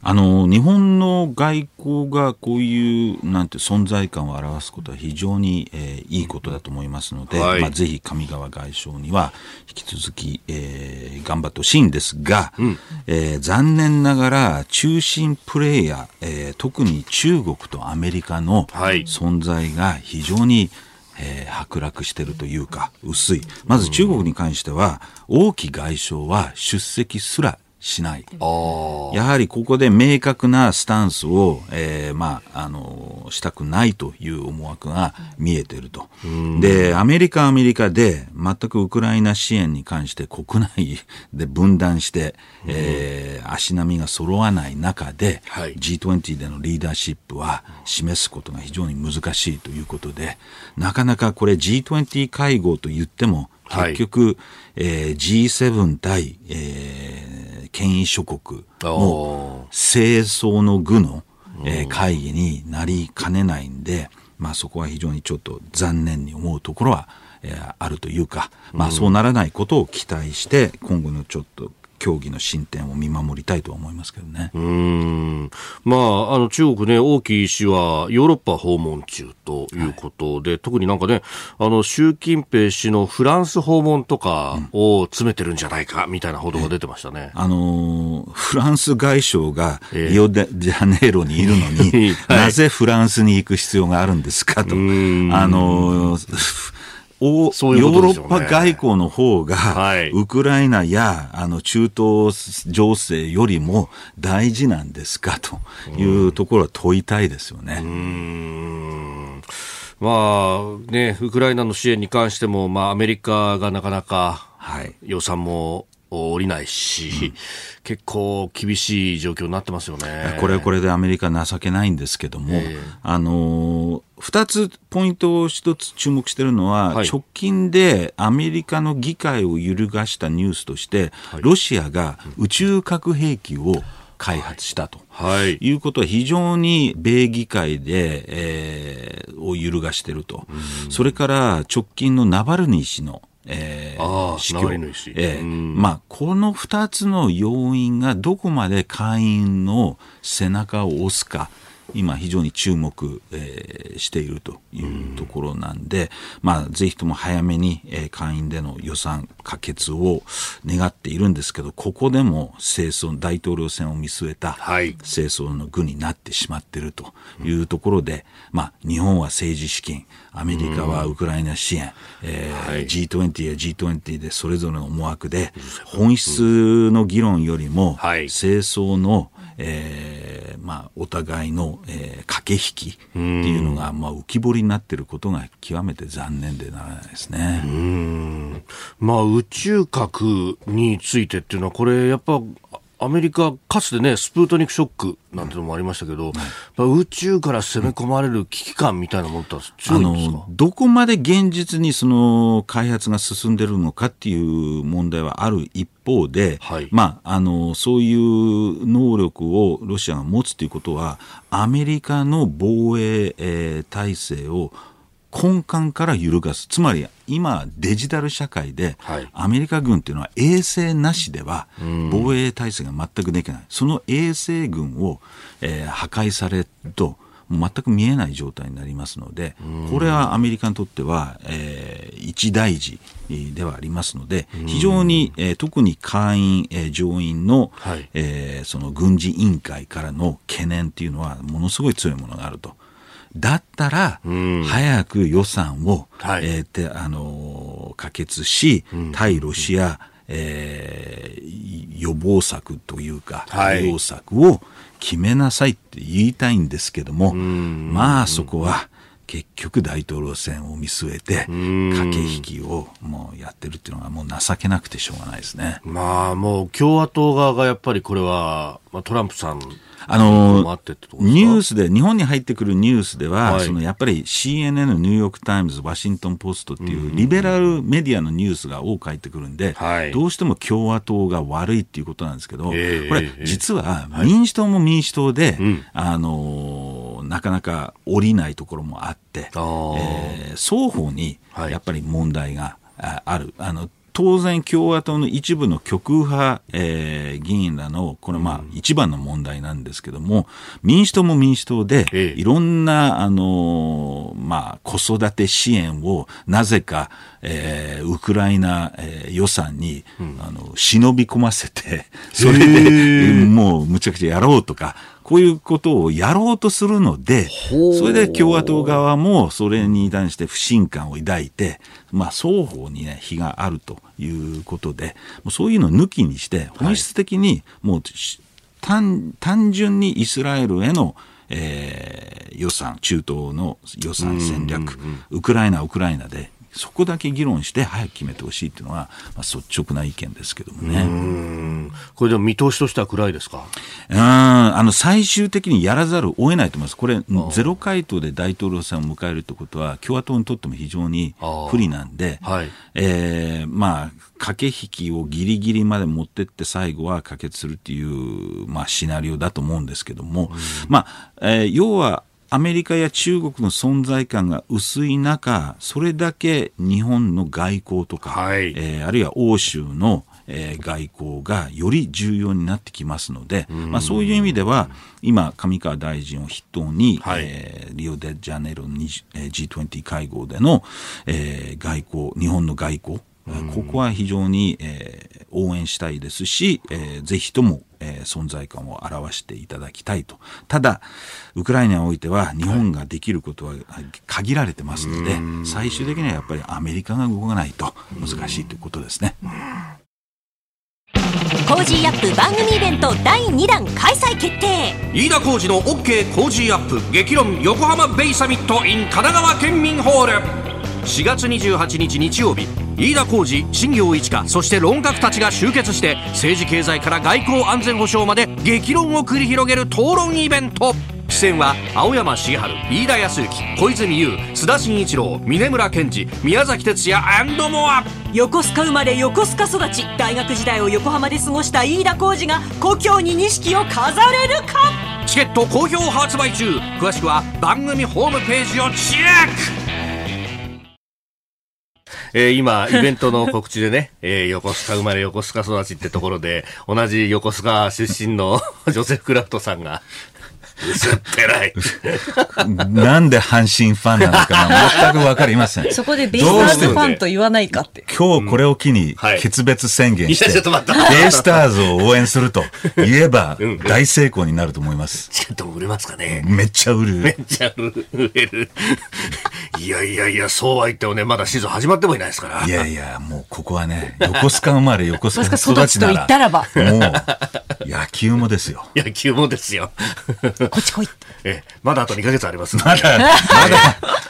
あの日本の外交がこういうなんて存在感を表すことは非常に、えー、いいことだと思いますので、はい、まあ、ぜひ上川外相には引き続き、えー、頑張ってほしいんですが、うん、えー、残念ながら中心プレーヤー、えー、特に中国とアメリカの存在が非常に、えー、剥落しているというか薄い。まず中国に関しては王毅外相は出席すらしない。やはりここで明確なスタンスを、えー、まあ、あの、したくないという思惑が見えていると。で、アメリカアメリカで全くウクライナ支援に関して国内 [LAUGHS] で分断して、えー、足並みが揃わない中で、はい、G20 でのリーダーシップは示すことが非常に難しいということで、なかなかこれ G20 会合と言っても、結局、はい、えー、G7 対、えー、権威諸国の清掃の具の、えー、会議になりかねないんで、まあそこは非常にちょっと残念に思うところは、えー、あるというか、まあそうならないことを期待して、今後のちょっと協議の進展を見守りたいと思いますけどね。うん。まあ、あの、中国ね、王毅氏はヨーロッパ訪問中ということで、はい、特になんかね、あの、習近平氏のフランス訪問とかを詰めてるんじゃないか、みたいな報道が出てましたね。あのー、フランス外相がリオデジャネイロにいるのに、[LAUGHS] はい、なぜフランスに行く必要があるんですかと。あのーヨーロッパ外交の方が、はい、ウクライナやあの中東情勢よりも大事なんですかというところは問いたいですよね。まあね、ウクライナの支援に関しても、まあ、アメリカがなかなか予算も降りないし、うん、結構厳しい状況になってますよね。これはこれでアメリカ情けないんですけども、えー、あの二つポイントを一つ注目しているのは、はい、直近でアメリカの議会を揺るがしたニュースとして、はい、ロシアが宇宙核兵器を開発したと、はい、いうことは非常に米議会で、えー、を揺るがしていると、それから直近のナバルニー氏のえー、死去、えーまあ、この2つの要因がどこまで会員の背中を押すか。今非常に注目、えー、しているというところなんで、まあ、ぜひとも早めに、えー、会員での予算可決を願っているんですけど、ここでも清掃、大統領選を見据えた清掃の具になってしまっているというところで、まあ、日本は政治資金、アメリカはウクライナ支援、えーはい、G20 や G20 でそれぞれの思惑で、本質の議論よりも、清掃の、えーまあ、お互いの、えー、駆け引きっていうのが、まあ、浮き彫りになっていることが極めて残念でならないですね。うんまあ、宇宙核についてっていうのは、これ、やっぱアメリカ、かつてね、スプートニクショックなんてのもありましたけど、うん、宇宙から攻め込まれる危機感みたいなものって強いんですか？どこまで現実にその開発が進んでるのかっていう問題はある一方で、はい、まあ、あの、そういう能力をロシアが持つということは、アメリカの防衛、えー、体制を根幹から揺るがす。つまり、今、デジタル社会で、アメリカ軍っていうのは衛星なしでは防衛体制が全くできない。その衛星軍を、えー、破壊されると、全く見えない状態になりますので、これはアメリカにとっては、えー、一大事ではありますので、非常に、えー、特に会員、えー、上院の、はい、えー、その軍事委員会からの懸念っていうのは、ものすごい強いものがあると。だったら、早く予算を、はい、えー、あのー、可決し、対ロシア、えー、予防策というか、対応策を決めなさいって言いたいんですけども、まあそこは、結局大統領選を見据えて、駆け引きをもうやってるっていうのはもう情けなくてしょうがないですね。まあもう共和党側がやっぱりこれは、まあ、トランプさんあの、ニュースで、日本に入ってくるニュースでは、はい、そのやっぱり CNN、ニューヨーク・タイムズ、ワシントン・ポストっていうリベラルメディアのニュースが多く入ってくるんで、はい、どうしても共和党が悪いっていうことなんですけど、これ、実は民主党も民主党で、はい、あの、なかなか降りないところもあって、えー、双方にやっぱり問題がある。あの当然共和党の一部の極右派、えー、議員らの、これまあ一番の問題なんですけども、民主党も民主党で、いろんな、あのー、まあ子育て支援をなぜか、えー、ウクライナ、えー、予算に、うん、あの、忍び込ませて、それで、もうむちゃくちゃやろうとか、こういうことをやろうとするので、それで共和党側もそれに対して不信感を抱いて、まあ、双方にね、非があるということで、もうそういうのを抜きにして、本質的にもう、単単純にイスラエルへのえー、予算、中東の予算戦略、ウクライナ、ウクライナでそこだけ議論して早く決めてほしいというのが、まあ、率直な意見ですけどもね。これでも見通しとしては暗いですか？うん。あの最終的にやらざるを得ないと思います。これ、ゼロ回答で大統領選を迎えるということは、共和党にとっても非常に不利なんで、はい、えー、まあ、駆け引きをギリギリまで持ってって最後は可決するっていう、まあ、シナリオだと思うんですけども、まあ、えー、要は、アメリカや中国の存在感が薄い中、それだけ日本の外交とか、はい、えー、あるいは欧州のえー、外交がより重要になってきますので、まあ、そういう意味では、今、上川大臣を筆頭に、はい、えー、リオデジャネイロの G20 会合での、えー、外交、日本の外交、ここは非常に、えー、応援したいですし、えー、ぜひとも、えー、存在感を表していただきたいと。ただ、ウクライナにおいては日本ができることは限られてますので、最終的にはやっぱりアメリカが動かないと難しいということですね。コージーアップ番組イベント第2弾開催決定飯田浩司の OK コージーアップ激論横浜ベイサミット in 神奈川県民ホール4月28日日曜日。飯田浩司新業一華そして論客たちが集結して政治経済から外交安全保障まで激論を繰り広げる討論イベント。出演は青山茂春飯田康之小泉悠須田慎一郎峯村健二宮崎哲也モア横須賀生まれ横須賀育ち。大学時代を横浜で過ごした飯田浩二が故郷に錦を飾れるか？チケット好評発売中。詳しくは番組ホームページをチェックえー、今、イベントの告知でね、[LAUGHS] えー、横須賀生まれ横須賀育ちってところで、同じ横須賀出身の [LAUGHS] ジョセフ・クラフトさんが、薄っぺらい。なんで阪神ファンなのかな全くわかりません。[LAUGHS] そこでベイスターズファンと言わないかって。今日これを機に決別宣言して、ベイスターズを応援すると言えば大成功になると思います。チケット売れますかねめっちゃ売る。めっちゃ売れる。いやいやいや、そうは言ってもね、まだシーズン始まってもいないですから。いやいや、もうここはね、横須賀生まれ [LAUGHS] 横須賀育ちなら、もう野球もですよ。野球もですよ。こっち来い。え、まだあと2ヶ月ありますまだ、まだ、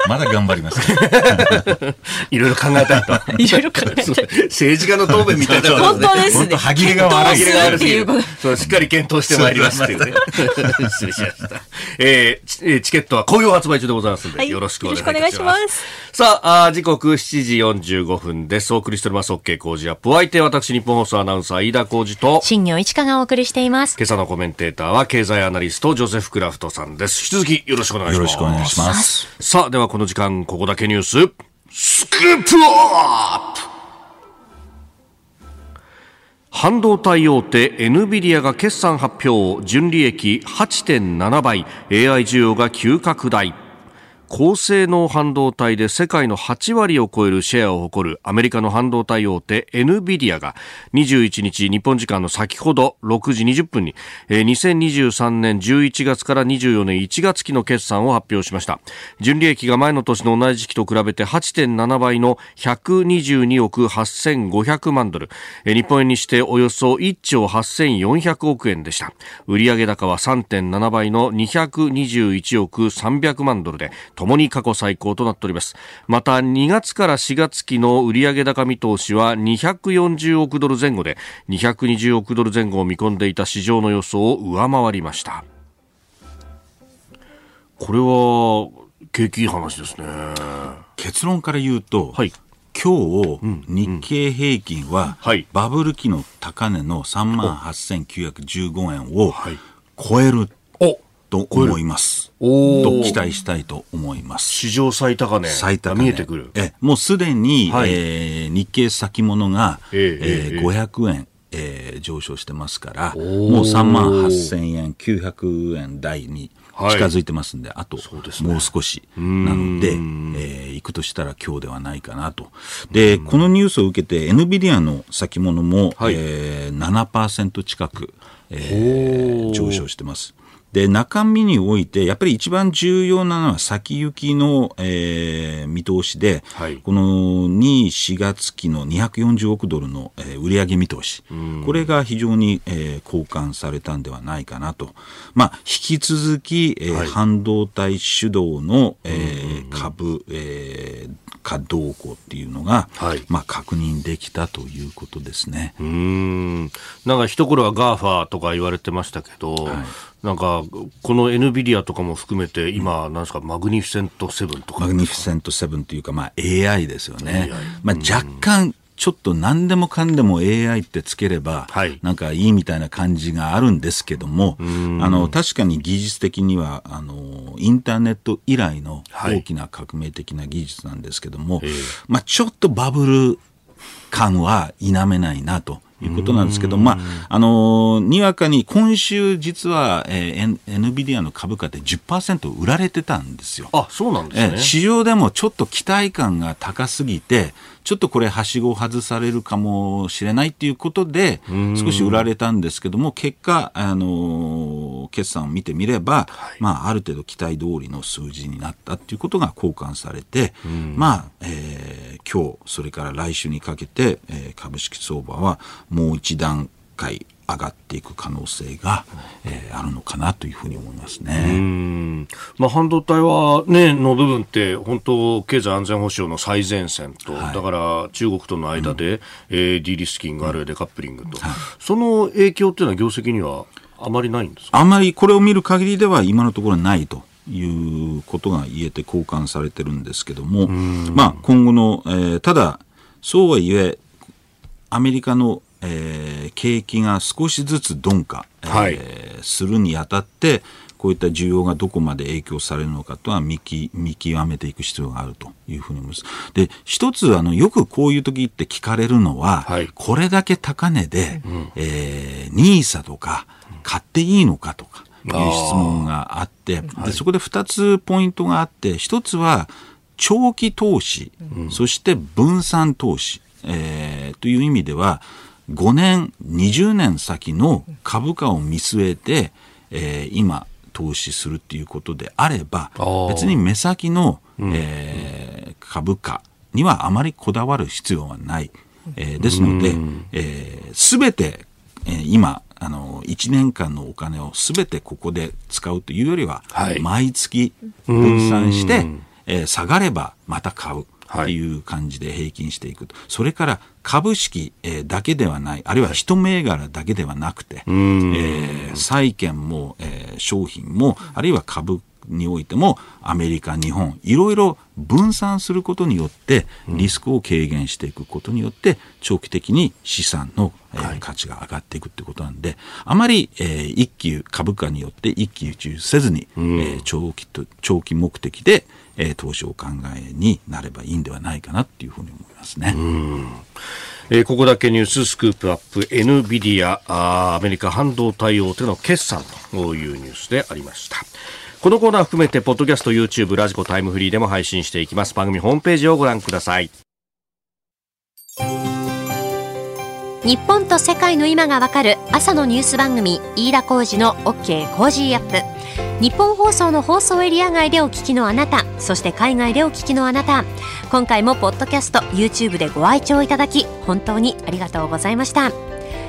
まだ頑張ります。[LAUGHS] いろいろ考えたいと。[LAUGHS] いろいろ考えたい。政治家の答弁みたいな本当ですね。本当歯切れが悪い。そう、しっかり検討してまいりますっていうね。失礼しました。えー、チケットは好評発売中でございますので、よろしくお願いします。さあ、あ時刻7時45分です。お送りしております。OK 工事アップ。お相手私、日本放送アナウンサー、飯田工事と、新業一華がお送りしています。今朝のコメンテーターは、経済アナリスト、ジョセフ・クラフトさんです。引き続きよろしくお願いします。よろしくお願いします。さあ、ではこの時間、ここだけニュース、スクープアップ半導体大手 NVIDIA が決算発表純利益8.7倍 AI 需要が急拡大高性能半導体で世界の8割を超えるシェアを誇るアメリカの半導体大手 NVIDIA が21日日本時間の先ほど6時20分に2023年11月から24年1月期の決算を発表しました。純利益が前の年の同じ時期と比べて8.7倍の122億8500万ドル。日本円にしておよそ1兆8400億円でした。売上高は3.7倍の221億300万ドルでともに過去最高となっております。また2月から4月期の売上高見通しは240億ドル前後で220億ドル前後を見込んでいた市場の予想を上回りました。これは景気いい話ですね。結論から言うと、はい、今日、日経平均は、バブル期の高値の3万8915円を超えると思います。と期待したいと思います。史上最高値最高値。見えてくる。えもうすでに、はい、えー、日経先物が、えー、えー、500円、えー、上昇してますから、もう3万8000円、900円台に近づいてますんで、はい、あともう少し。なので、えー、行くとしたら今日ではないかなと。で、このニュースを受けて、NVIDIA の先物も、はい。えー、7%近く、えー、上昇してます。で、中身において、やっぱり一番重要なのは先行きの、えー、見通しで、はい、この2、4月期の240億ドルの、えー、売上見通し、これが非常に、えー、好感されたんではないかなと。まあ、引き続き、えー、はい、半導体主導の、えー、株、えー、かどうこうっていうのが、はい、まあ、確認できたということですね。うん。なんか一頃はガーファーとか言われてましたけど、はいなんか、この NVIDIA とかも含めて、今、なんですか、マグニフィセント7とか。マグニフィセント7というか、まあ AI ですよね。まあ若干、ちょっと何でもかんでも AI ってつければ、なんかいいみたいな感じがあるんですけども、あの、確かに技術的には、あの、インターネット以来の大きな革命的な技術なんですけども、はい、まあちょっとバブル感は否めないなと。いうことなんですけど、まあ、あのにわかに今週実は、えー、NVIDIA の株価って10%売られてたんですよ。あ、そうなんですね。市場でもちょっと期待感が高すぎて、ちょっとこれ、はしごを外されるかもしれないということで、少し売られたんですけども、結果、あの決算を見てみれば、はい、まあ、ある程度期待通りの数字になったということが交換されて、まあ、えー、今日、それから来週にかけて、えー、株式相場はもう一段階上がっていく可能性が、えー、あるのかなというふうに思いますね。まあ、半導体は、ね、の部分って本当経済安全保障の最前線と、はい、だから中国との間で、うん、えー、ディリスキングあるいはデカップリングと、はい、その影響っていうのは業績にはあまりないんですあまりこれを見る限りでは今のところないと。いうことが言えて交換されてるんですけども、まあ、今後の、えー、ただ、そうはいえ、アメリカのえー、景気が少しずつ鈍化、はい、えー、するにあたってこういった需要がどこまで影響されるのかとは見き見極めていく必要があるというふうに思います。で、一つ、あの、よくこういう時って聞かれるのは、はい、これだけ高値で、うん、えー、ニーサとか買っていいのかとかいう質問があって、でそこで二つポイントがあって、一つは長期投資、うん、そして分散投資、えー、という意味では、5年、20年先の株価を見据えて、えー、今、投資するっていうことであれば、別に目先の、えー、株価にはあまりこだわる必要はない。えー、ですので、す、え、べ、て、えー、今、あの、1年間のお金をすべてここで使うというよりは、はい、毎月分散して、えー、下がればまた買う。っていう感じで平均していくと、はい、それから株式、えー、だけではない、あるいは一銘柄だけではなくて、えー、債券も、えー、商品も、あるいは株においてもアメリカ、日本、いろいろ分散することによってリスクを軽減していくことによって長期的に資産の、えー、価値が上がっていくってことなんであまり、えー、一気株価によって一喜一憂せずに、えー、長期と長期目的で、えー、投資を考えになればいいんではないかなっていうふうに思いますね。えー、ここだけニューススクープアップ NVIDIA あアメリカ半導体大手の決算というニュースでありました。このコーナー含めて、ポッドキャスト、YouTube、ラジコタイムフリーでも配信していきます。番組ホームページをご覧ください。日本と世界の今がわかる朝のニュース番組、飯田浩司の OK コージーアップ。ニッポン放送の放送エリア外でお聞きのあなた、そして海外でお聞きのあなた、今回もポッドキャスト、YouTube でご愛聴いただき、本当にありがとうございました。